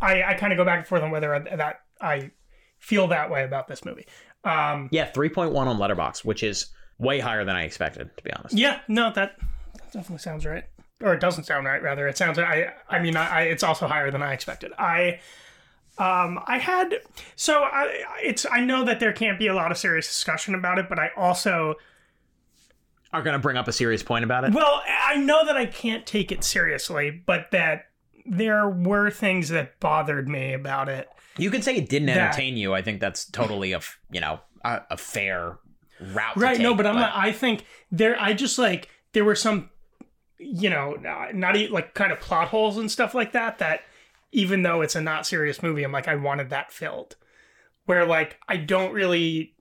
I, I kind of go back and forth on whether that I feel that way about this movie. Um, Yeah, three point one on Letterboxd, which is way higher than I expected, to be honest. yeah. No, that, that definitely sounds right. Or it doesn't sound right. Rather, it sounds. I. I mean, I, I. It's also higher than I expected. I. Um, I had so I. It's. I know that there can't be a lot of serious discussion about it, but I also Are gonna bring up a serious point about it. Well, I know that I can't take it seriously, but that there were things that bothered me about it. You could say it didn't That- entertain you. I think that's totally a you know a, a fair route. to Right? no, take, but I'm not. I think there. I just like there were some, you know, not e- like kind of plot holes and stuff like that. That even though it's a not serious movie, I'm like I wanted that filled. Where like I don't really.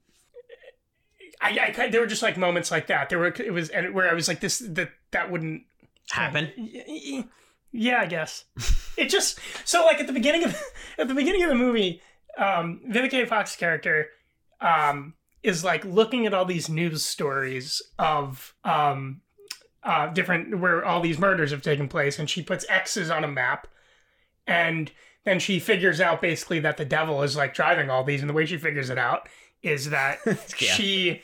I, I there were just like moments like that. There were it was and where I was like this that that wouldn't happen. Yeah, I guess. it just so like at the beginning of at the beginning of the movie, um, Vivica Fox's character um, is like looking at all these news stories of um, uh, different where all these murders have taken place, and she puts X's on a map, and then she figures out basically that the devil is like driving all these, and the way she figures it out is that she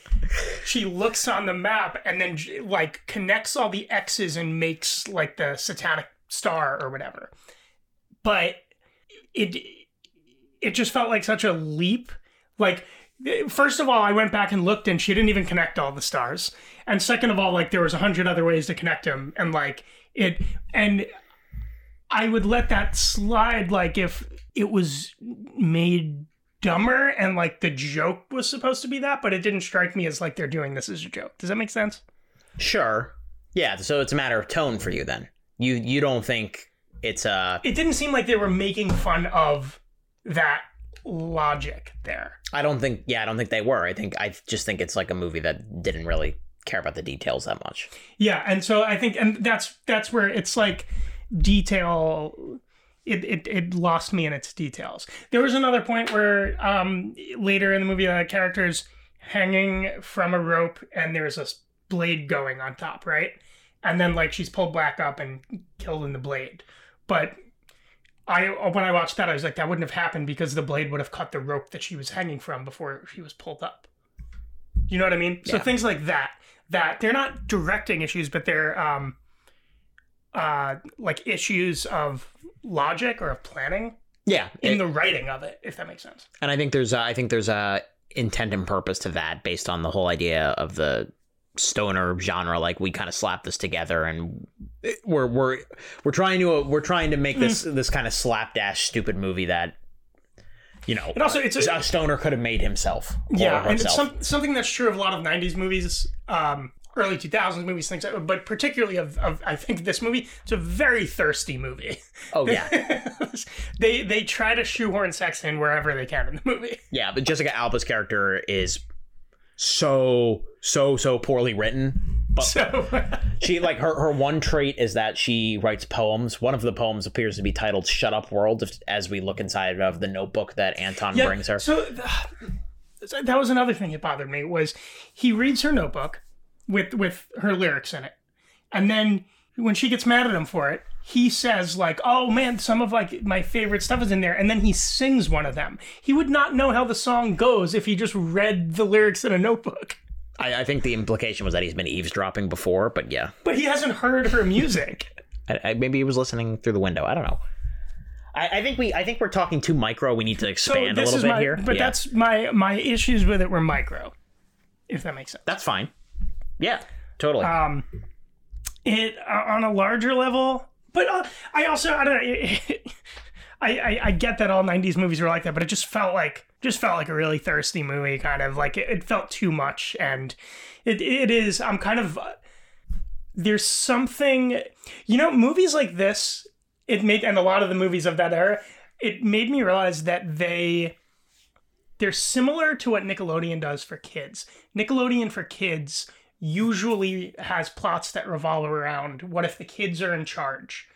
she looks on the map and then like connects all the X's and makes like the satanic star or whatever. But it it just felt like such a leap. Like first of all, I went back and looked and she didn't even connect all the stars. And second of all, like there was a hundred other ways to connect them and like it and I would let that slide like if it was made dumber and like the joke was supposed to be that, but it didn't strike me as like they're doing this as a joke. Does that make sense? Sure. Yeah. So it's a matter of tone for you then. You you don't think it's uh It didn't seem like they were making fun of that logic there. I don't think yeah I don't think they were. I think I just think it's like a movie that didn't really care about the details that much. Yeah, and so I think and that's that's where it's like detail it, it, it lost me in its details. There was another point where um, later in the movie, the character's hanging from a rope and there's a s- blade going on top, right? And then like she's pulled back up and killed in the blade. But I when I watched that, I was like, that wouldn't have happened because the blade would have cut the rope that she was hanging from before she was pulled up. You know what I mean? So things like that, that they're not directing issues, but they're um, uh, like issues of logic or of planning Yeah. in it- the writing of it, if that makes sense. and I think there's uh, I think there's a intent and purpose to that based on the whole idea of the stoner genre like we kind of slap this together and we're we're we're trying to we're trying to make this this kind of slapdash stupid movie that you know And also, it's a, a stoner could have made himself yeah, and it's some, something that's true of a lot of '90s movies, um, early 2000s movies, things, like, but particularly of, of I think this movie. It's a very thirsty movie. oh yeah they they try to shoehorn sex in wherever they can in the movie. yeah but jessica alba's character is so so so poorly written but So She like her her one trait is that she writes poems. One of the poems appears to be titled "Shut Up World." If, as we look inside of the notebook that Anton yeah, brings her, So th- that was another thing that bothered me was he reads her notebook with with her lyrics in it, and then when she gets mad at him for it, he says like, "Oh man, some of like my favorite stuff is in there," and then he sings one of them. He would not know how the song goes if he just read the lyrics in a notebook. I, I think the implication was that he's been eavesdropping before. But yeah, But he hasn't heard her music. I, I, maybe he was listening through the window. I don't know. I, I think we I think we're talking too micro. We need to So expand a little bit my, here. but Yeah. that's my my issues with it were micro, if that makes sense. that's fine. Yeah, totally. um it uh, on a larger level but uh, i also i don't know I, I i get that all 90s movies were like that but it just felt like just felt like a really thirsty movie kind of like it, it felt too much and it it is i'm kind of uh, there's something you know movies like this it made and a lot of the movies of that era it made me realize that they they're similar to what Nickelodeon does for kids. Nickelodeon for kids usually has plots that revolve around what if the kids are in charge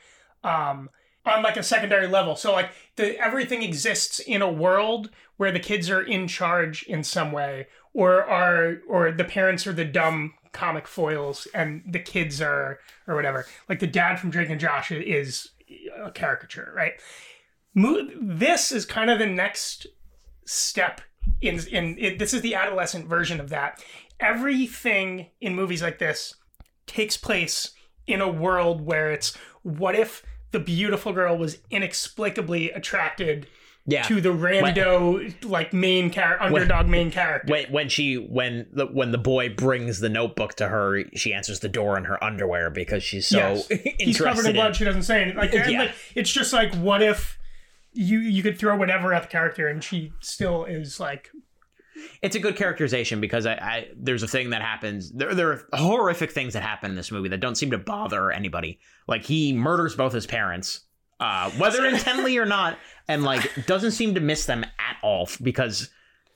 um, on like a secondary level. So like the everything exists in a world where the kids are in charge in some way, or are or the parents are the dumb comic foils and the kids are or whatever. Like the dad from Drake and Josh is a caricature, right? This is kind of the next step in in it, this is the adolescent version of that. Everything in movies like this takes place in a world where it's what if the beautiful girl was inexplicably attracted yeah. to the rando like main character underdog main character. when when she when the when the boy brings the notebook to her, she answers the door in her underwear because she's so Yes. interested. He's covered in blood. She doesn't say anything. Like, Yeah. like it's just like what if you you could throw whatever at the character and she still is like it's a good characterization because I, I there's a thing that happens. There there are horrific things that happen in this movie that don't seem to bother anybody. Like he murders both his parents, uh, whether intently or not, and like doesn't seem to miss them at all because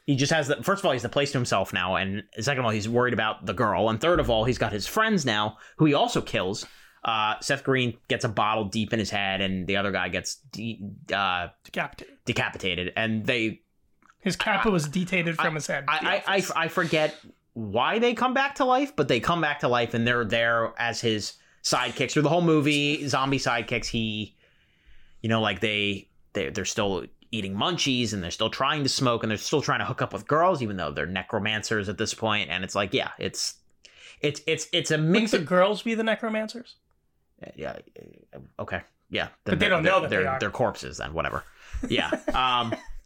he just has the first of all he's the place to himself now, and second of all he's worried about the girl, and third of all he's got his friends now who he also kills. Uh, Seth Green gets a bottle deep in his head, and the other guy gets de- uh, decapitated. decapitated, and they His kappa was detated from his head. I, I, I, I forget why they come back to life, but they come back to life and they're there as his sidekicks through the whole movie. Zombie sidekicks. He, you know, like they they they're still eating munchies and they're still trying to smoke and they're still trying to hook up with girls, even though they're necromancers at this point. And it's like, yeah, it's it's it's it's a Wouldn't mix the of girls be the necromancers? yeah, uh, okay, yeah, But they don't know that they're they are. they're corpses. Then whatever, yeah. Um,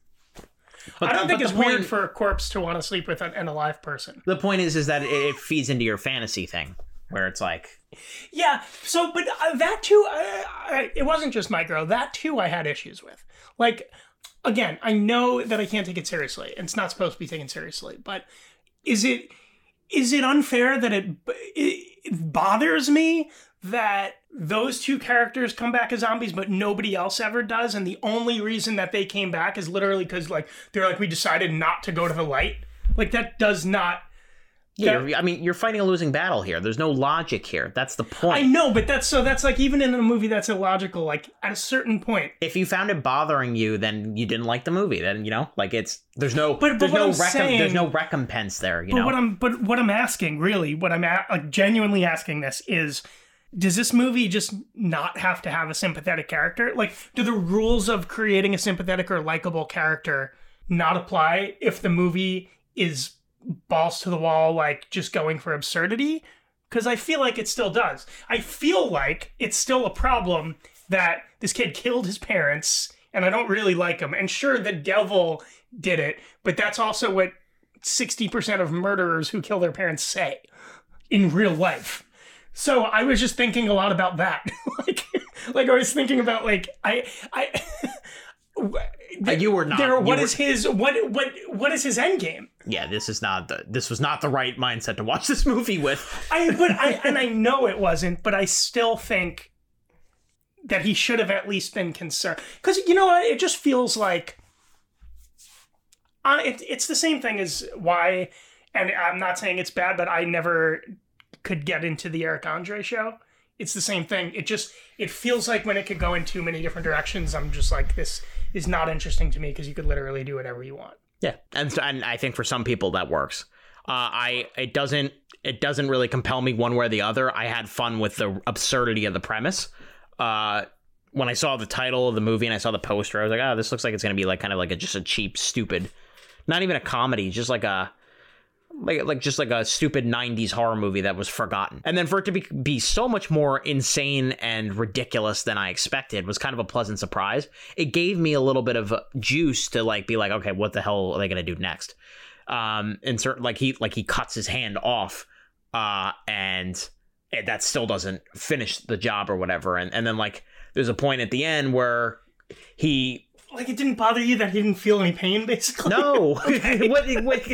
but I don't the- think it's point- weird for a corpse to want to sleep with an, an alive person. the point is is that it, it feeds into your fantasy thing where it's like Yeah. So, but uh, that too, I, I, it wasn't just micro. That too, I had issues with. Like, again, I know that I can't take it seriously, and it's not supposed to be taken seriously. But is it is it unfair that it it, it bothers me that those two characters come back as zombies, but nobody else ever does, and the only reason that they came back is literally because like they're like we decided not to go to the light. Like that does not. yeah, that- I mean you're fighting a losing battle here there's no logic here that's the point. I know, but that's so that's like even in a movie that's illogical. Like at a certain point, if you found it bothering you then you didn't like the movie then you know like it's there's no But- but there's no I'm saying- there's no recompense there you But know what I'm but what I'm asking really, what I'm at, like genuinely asking this is does this movie just not have to have a sympathetic character? Like do the rules of creating a sympathetic or likable character not apply if the movie is balls to the wall like just going for absurdity? Cuz I feel like it still does. I feel like it's still a problem that this kid killed his parents and I don't really like him. And sure the devil did it, but that's also what 60% of murderers who kill their parents say. in real life. So I was just thinking a lot about that. like like I was thinking about like I I Uh, you were not. there what were- is his what what what is his end game? Yeah, this is not the. This was not the right mindset to watch this movie with. I but I and I know it wasn't, but I still think that he should have at least been concerned because you know what? It just feels like uh, it, it's the same thing as why, and I'm not saying it's bad, but I never could get into the Eric Andre show. It's the same thing. It just it feels like when it could go in too many different directions, I'm just like this is not interesting to me because you could literally do whatever you want. Yeah, and and I think for some people that works. Uh, I it doesn't it doesn't really compel me one way or the other. I had fun with the absurdity of the premise. Uh, when I saw the title of the movie and I saw the poster, I was like, oh, this looks like it's gonna be like kind of like a just a cheap, stupid, not even a comedy, just like a like like just like a stupid 90s horror movie that was forgotten. And then for it to be be so much more insane and ridiculous than I expected was kind of a pleasant surprise. It gave me a little bit of juice to like be like, okay, what the hell are they to do next? Um and certain like he like he cuts his hand off uh and it, that still doesn't finish the job or whatever. And and then like there's a point at the end where he Like it didn't bother you that he didn't feel any pain, basically. no, what, what,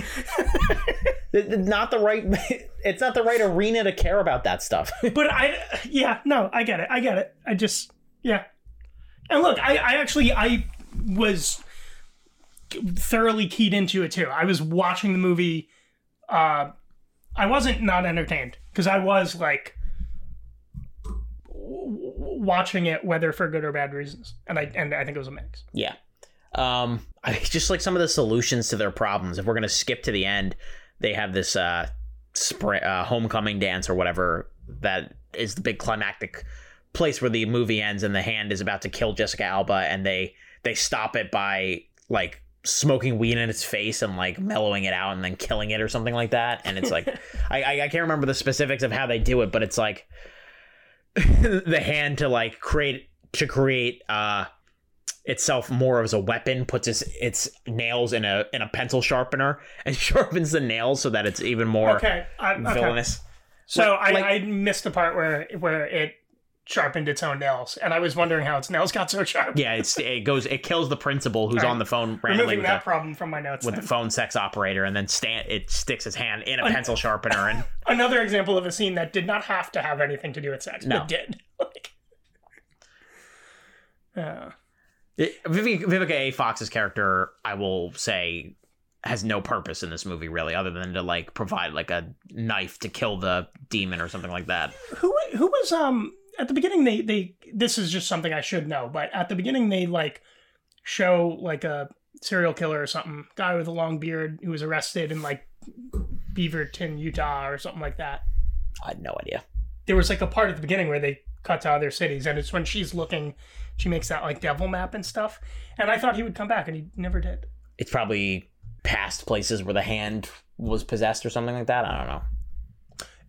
not the right. It's not the right arena to care about that stuff. but I, yeah, no, I get it. I get it. I just, yeah. And look, I, I actually, I was thoroughly keyed into it too. I was watching the movie. Uh, I wasn't not entertained because I was like watching it, whether for good or bad reasons, and I and I think it was a mix. yeah. Um, I just like some of the solutions to their problems. If we're gonna skip to the end, they have this uh, spring, uh homecoming dance or whatever that is the big climactic place where the movie ends and the hand is about to kill Jessica Alba and they they stop it by like smoking weed in its face and like mellowing it out and then killing it or something like that and it's like I, I I can't remember the specifics of how they do it but it's like the hand to like create to create uh itself more as a weapon puts its its nails in a in a pencil sharpener and sharpens the nails so that it's even more Okay, I, okay. villainous So Like- I, like- I missed the part where where it sharpened its own nails, and I was wondering how its nails got so sharp. yeah it's it goes it kills the principal who's Right. on the phone randomly with, that a, problem from my notes. with then. the phone sex operator and then stand it sticks his hand in a pencil sharpener and Another example of a scene that did not have to have anything to do with sex, No. but did. Like, yeah. It- Vivica, Vivica A. Fox's character, I will say, has no purpose in this movie really, other than to like provide like a knife to kill the demon or something like that. who who was um at the beginning they they this is just something I should know, but at the beginning they like show like a serial killer or something, guy with a long beard who was arrested in like Beaverton, Utah or something like that. I had no idea. There was like a part at the beginning where they cut to other cities and it's when she's looking she makes that like devil map and stuff. And I thought he would come back and he never did. It's probably past places where the hand was possessed or something like that. I don't know.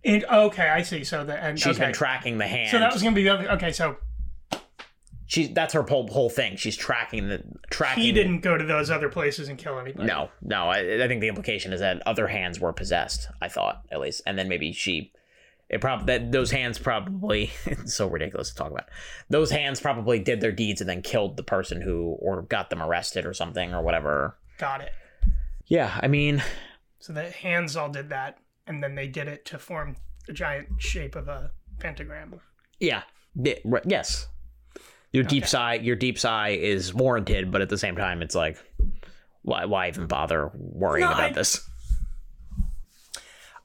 And okay, I see. So the and She's okay. been tracking the hand. so that was gonna be the other okay, so She's that's her whole whole thing. She's tracking the tracking. he didn't go to those other places and kill anybody. No, no. I, I think the implication is that other hands were possessed. I thought at least, and then maybe she. It probably that those hands probably it's so ridiculous to talk about. Those hands probably did their deeds and then killed the person who or got them arrested or something or whatever. Got it. Yeah, I mean, So the hands all did that, and then they did it to form the giant shape of a pentagram. yeah, yes. Your deep sigh, your deep sigh is warranted, but at the same time, it's like, why, why even bother worrying No, about I- this?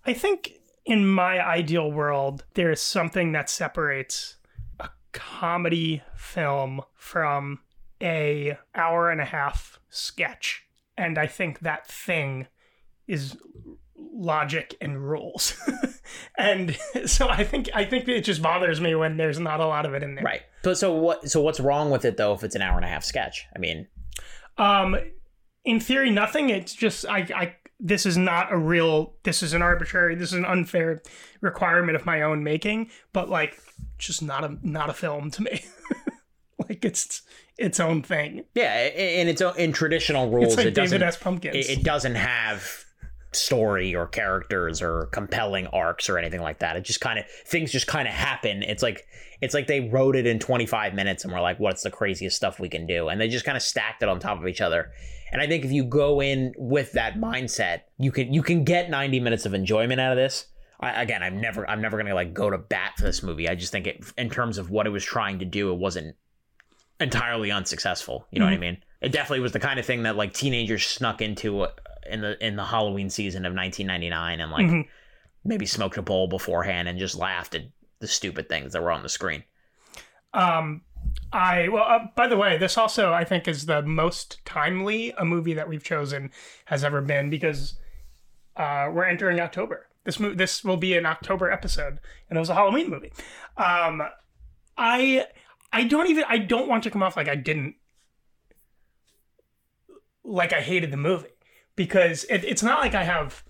I think in my ideal world, there is something that separates a comedy film from a hour and a half sketch, and I think that thing is logic and rules. and so I think I think it just bothers me when there's not a lot of it in there. Right. But so what? So what's wrong with it though? If it's an hour and a half sketch, I mean, Um, in theory, nothing. It's just I, I. This is not a real. This is an arbitrary. This is an unfair requirement of my own making. But like, just not a not a film to me. like it's its own thing. yeah, in its own in traditional rules, like it doesn't. S. Pumpkins. It doesn't have story or characters or compelling arcs or anything like that. It just kind of things just kind of happen. It's like it's like they wrote it in 25 minutes and we're like, what's the craziest stuff we can do? And they just kind of stacked it on top of each other. And I think if you go in with that mindset, you can you can get 90 minutes of enjoyment out of this. I, again, I'm never I'm never gonna like go to bat for this movie. I just think it in terms of what it was trying to do, it wasn't entirely unsuccessful. You know what I mean? It definitely was the kind of thing that like teenagers snuck into uh, in the in the Halloween season of 1999 and like Mhm. maybe smoked a bowl beforehand and just laughed at the stupid things that were on the screen. Um, I well, uh, by the way, this also I think is the most timely a movie that we've chosen has ever been because uh, we're entering October. This mo- this will be an October episode, and it was a Halloween movie. Um, I I don't even I don't want to come off like I didn't like I hated the movie because it, it's not like I have.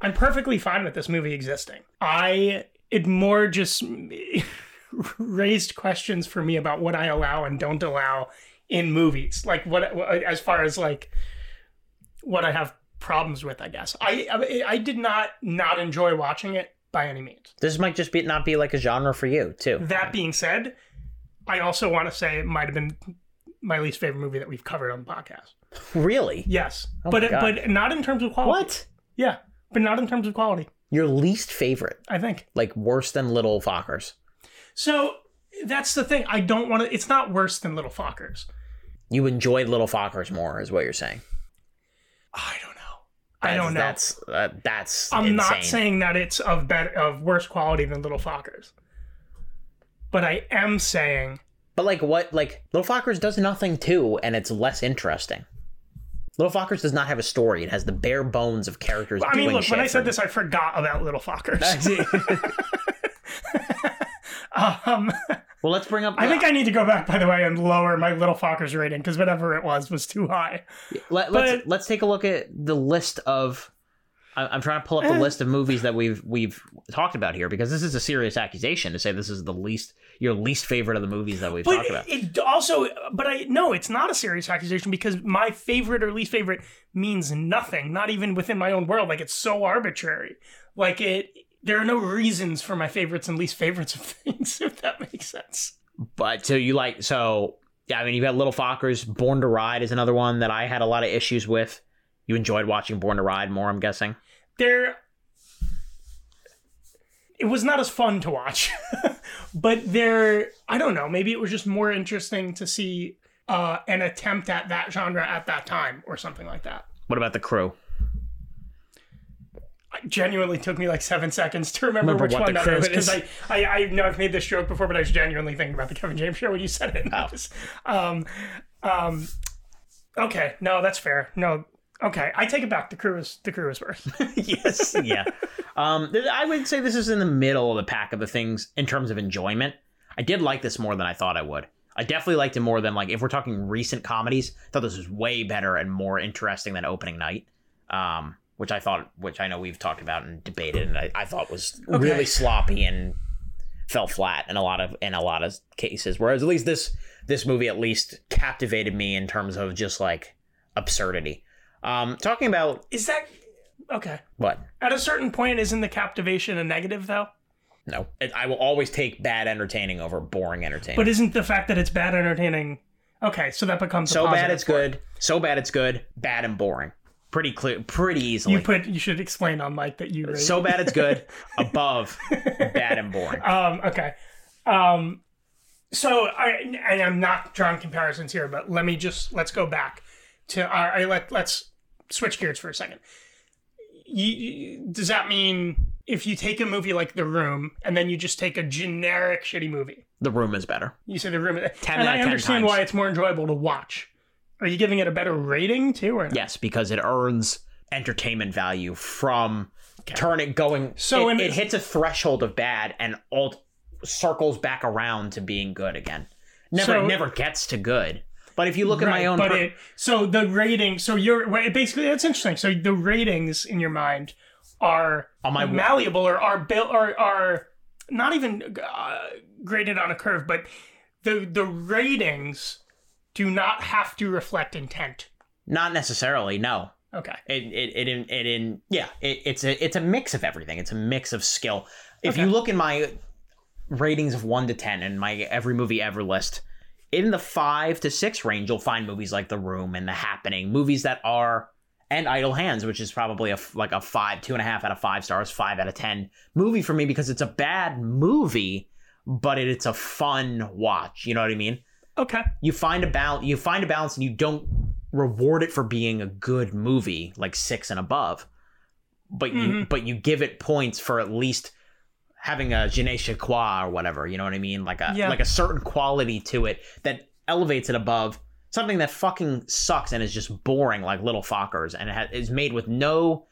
I'm perfectly fine with this movie existing. I it more just raised questions for me about what I allow and don't allow in movies. Like what as far as like what I have problems with, I guess. I I, I did not not enjoy watching it by any means. This might just be not be like a genre for you too. That being said, I also want to say it might have been my least favorite movie that we've covered on the podcast. Really? Yes, Oh but God. but not in terms of quality. What? Yeah, but not in terms of quality. Your least favorite? I think Like worse than Little Fockers? so. That's the thing. I don't want to. It's not worse than Little Fockers. You enjoyed Little Fockers more, is what you're saying. I don't know. I don't know. That's uh, that's. I'm not saying that it's of better of worse quality than Little Fockers. But I am saying But like what? Like Little Fockers does nothing too, and it's less interesting. Little Fockers does not have a story. It has the bare bones of characters. I mean doing look, when I said for- this I forgot about Little Fockers. um well, let's bring up. I think I need to go back by the way and lower my Little Fockers rating because whatever it was was too high. Let, let's but- let's take a look at the list of. I'm trying to pull up the Eh. list of movies that we've we've talked about here because this is a serious accusation to say this is the least your least favorite of the movies that we've But talked about. it also but I no, it's not a serious accusation because my favorite or least favorite means nothing, not even within my own world. Like it's so arbitrary. Like it there are no reasons for my favorites and least favorites of things, if that makes sense. But so you like so yeah, I mean you've got Little Fockers, Born to Ride is another one that I had a lot of issues with. You enjoyed watching Born to Ride more, I'm guessing. There it was not as fun to watch. but there I don't know, maybe it was just more interesting to see uh, an attempt at that genre at that time or something like that. What about the crew? It genuinely took me like seven seconds to remember, Remember which what one that is because. I, I I know I've made this joke before, but I was genuinely thinking about the Kevin James show when you said it. Oh. Um, um, okay, no, that's fair. No, okay, I take it back. The crew is the crew is worse. yes, yeah. Um, th- I would say this is in the middle of the pack of the things in terms of enjoyment. I did like this more than I thought I would. I definitely liked it more than like if we're talking recent comedies. I thought this was way better and more interesting than Opening Night, um, which I thought, which I know we've talked about and debated, and I, I thought was Okay. really sloppy and fell flat in a lot of in a lot of cases. Whereas at least this this movie at least captivated me in terms of just like absurdity. Um, talking about Is that okay? what At a certain point, isn't the captivation a negative though? No, It- I will always take bad entertaining over boring entertaining. But isn't the fact that it's bad entertaining? Okay, so that becomes a so bad positive it's for it. good. So bad it's good. Bad and boring. Pretty clear. Pretty easily. You put you should explain on Mike that you rate. so bad it's good. Above bad and boring. Um, okay. Um, so I and I'm not drawing comparisons here, but let me just let's go back to our. I let let's switch gears for a second. You, does that mean if you take a movie like The Room and then you just take a generic shitty movie, The room is better. you say The Room, Ten and out I 10 understand times. why it's more enjoyable to watch. Are you giving it a better rating too, or not? Yes, because it earns entertainment value from turn it going. So it, it hits a threshold of bad and alt circles back around to being good again. Never, So- never gets to good. But if you look at my Right, own, but per- it so the rating. So you're basically that's interesting. So the ratings in your mind are On my- malleable or are built or are not even uh, graded on a curve, but the the ratings do not have to reflect intent. Not necessarily, no. Okay. It it it in, it in yeah. It, it's a it's a mix of everything. It's a mix of skill. If Okay. you look in my ratings of one to ten and my every movie ever list, in the five to six range, you'll find movies like The Room and The Happening, movies that are and Idle Hands, which is probably a like a five, two and a half out of five stars, five out of ten movie for me because it's a bad movie, but it, it's a fun watch. You know what I mean? Okay. you find a balance you find a balance and you don't reward it for being a good movie like six and above but you Mhm. but you give it points for at least having a je ne sais quoi or whatever you know what i mean? Like a Yeah. like a certain quality to it that elevates it above something that fucking sucks and is just boring like little fockers and it ha- is made with no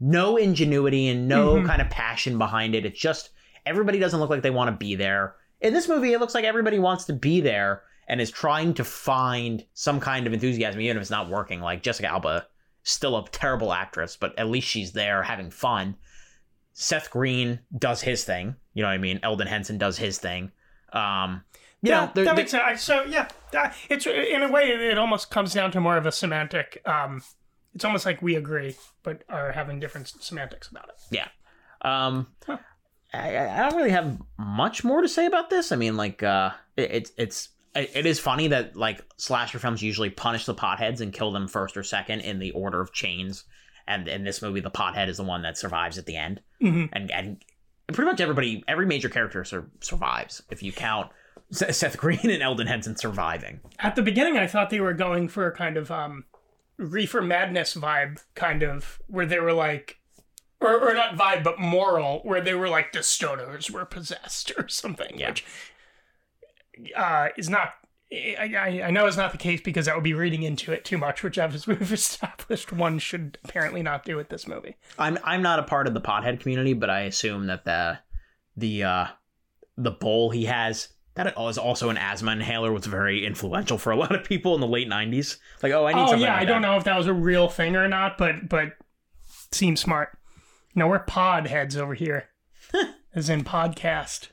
no ingenuity and no Mhm. kind of passion behind it. It's just everybody doesn't look like they want to be there. In this movie it looks like everybody wants to be there and is trying to find some kind of enthusiasm even if it's not working. Like jessica alba still a terrible actress but at least she's there having fun seth green does his thing you know what i mean elden henson does his thing um you yeah, know they're- that they- makes sense. So yeah, that, it's in a way it almost comes down to more of a semantic. Um, it's almost like we agree, but are having different semantics about it. Yeah. Um, Huh. I, I don't really have much more to say about this. I mean, like, uh, it, it's it's it, it is funny that like slasher films usually punish the potheads and kill them first or second in the order of chains, and in this movie, the pothead is the one that survives at the end, Mhm. and and pretty much everybody, every major character sur- survives if you count Seth Green and Elden Henson surviving. At the beginning, I thought they were going for a kind of um, reefer madness vibe, kind of where they were like, or, or not vibe, but moral, where they were like the stoners were possessed or something, Yeah. which uh, is not. I, I, I know it's not the case because that would be reading into it too much, which as we've established one should apparently not do with this movie. I'm I'm not a part of the pothead community, but I assume that the the uh the bowl he has that is also an asthma inhaler was very influential for a lot of people in the late 90s. Like, oh, I need Oh yeah, like I don't know if that was a real thing or not, but but seems smart. No, we're pod heads over here, as in podcast.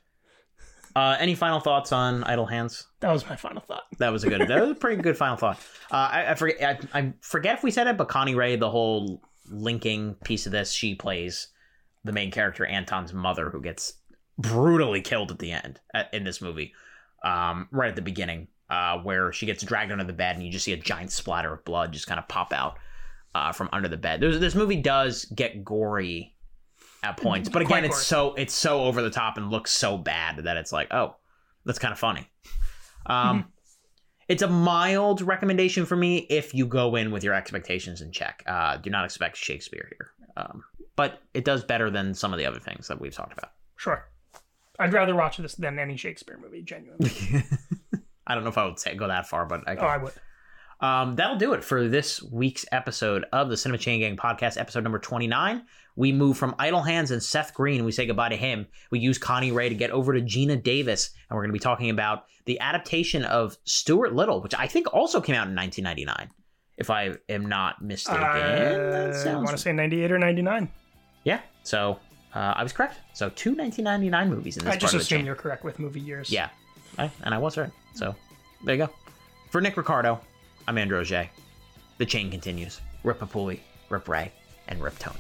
Uh, any final thoughts on Idle Hands? That was my final thought. That was a good. that was a pretty good final thought. Uh, I, I forget. I, I forget if we said it, but Connie Ray, the whole linking piece of this, she plays the main character Anton's mother, who gets brutally killed at the end at, in this movie, um, right at the beginning, uh, where she gets dragged under the bed, and you just see a giant splatter of blood just kind of pop out uh, from under the bed. There's, this movie does get gory at points, but again, it's so it's so over the top and looks so bad that it's like, oh, that's kind of funny. Um, It's a mild recommendation for me if you go in with your expectations in check. Uh, do not expect Shakespeare here, um, but it does better than some of the other things that we've talked about. Sure. I'd rather watch this than any Shakespeare movie, genuinely. I don't know if I would say go that far, but I oh, I would. Um, that'll do it for this week's episode of the Cinema Chain Gang podcast, episode number 29. We move from Idle Hands and Seth Green. We say goodbye to him. We use Connie Ray to get over to Geena Davis, and we're going to be talking about the adaptation of Stuart Little, which I think also came out in 1999, if I am not mistaken. Uh, I want to say 98 or 99. yeah. So uh, I was correct. So two 1999 movies in this I part just of the assume chain. you're correct with movie years. Yeah, I, and I was right. So there you go. For Nick Ricardo, I'm Andrew Auger. The chain continues. Rip Papuli, Rip Ray, and Rip Tony.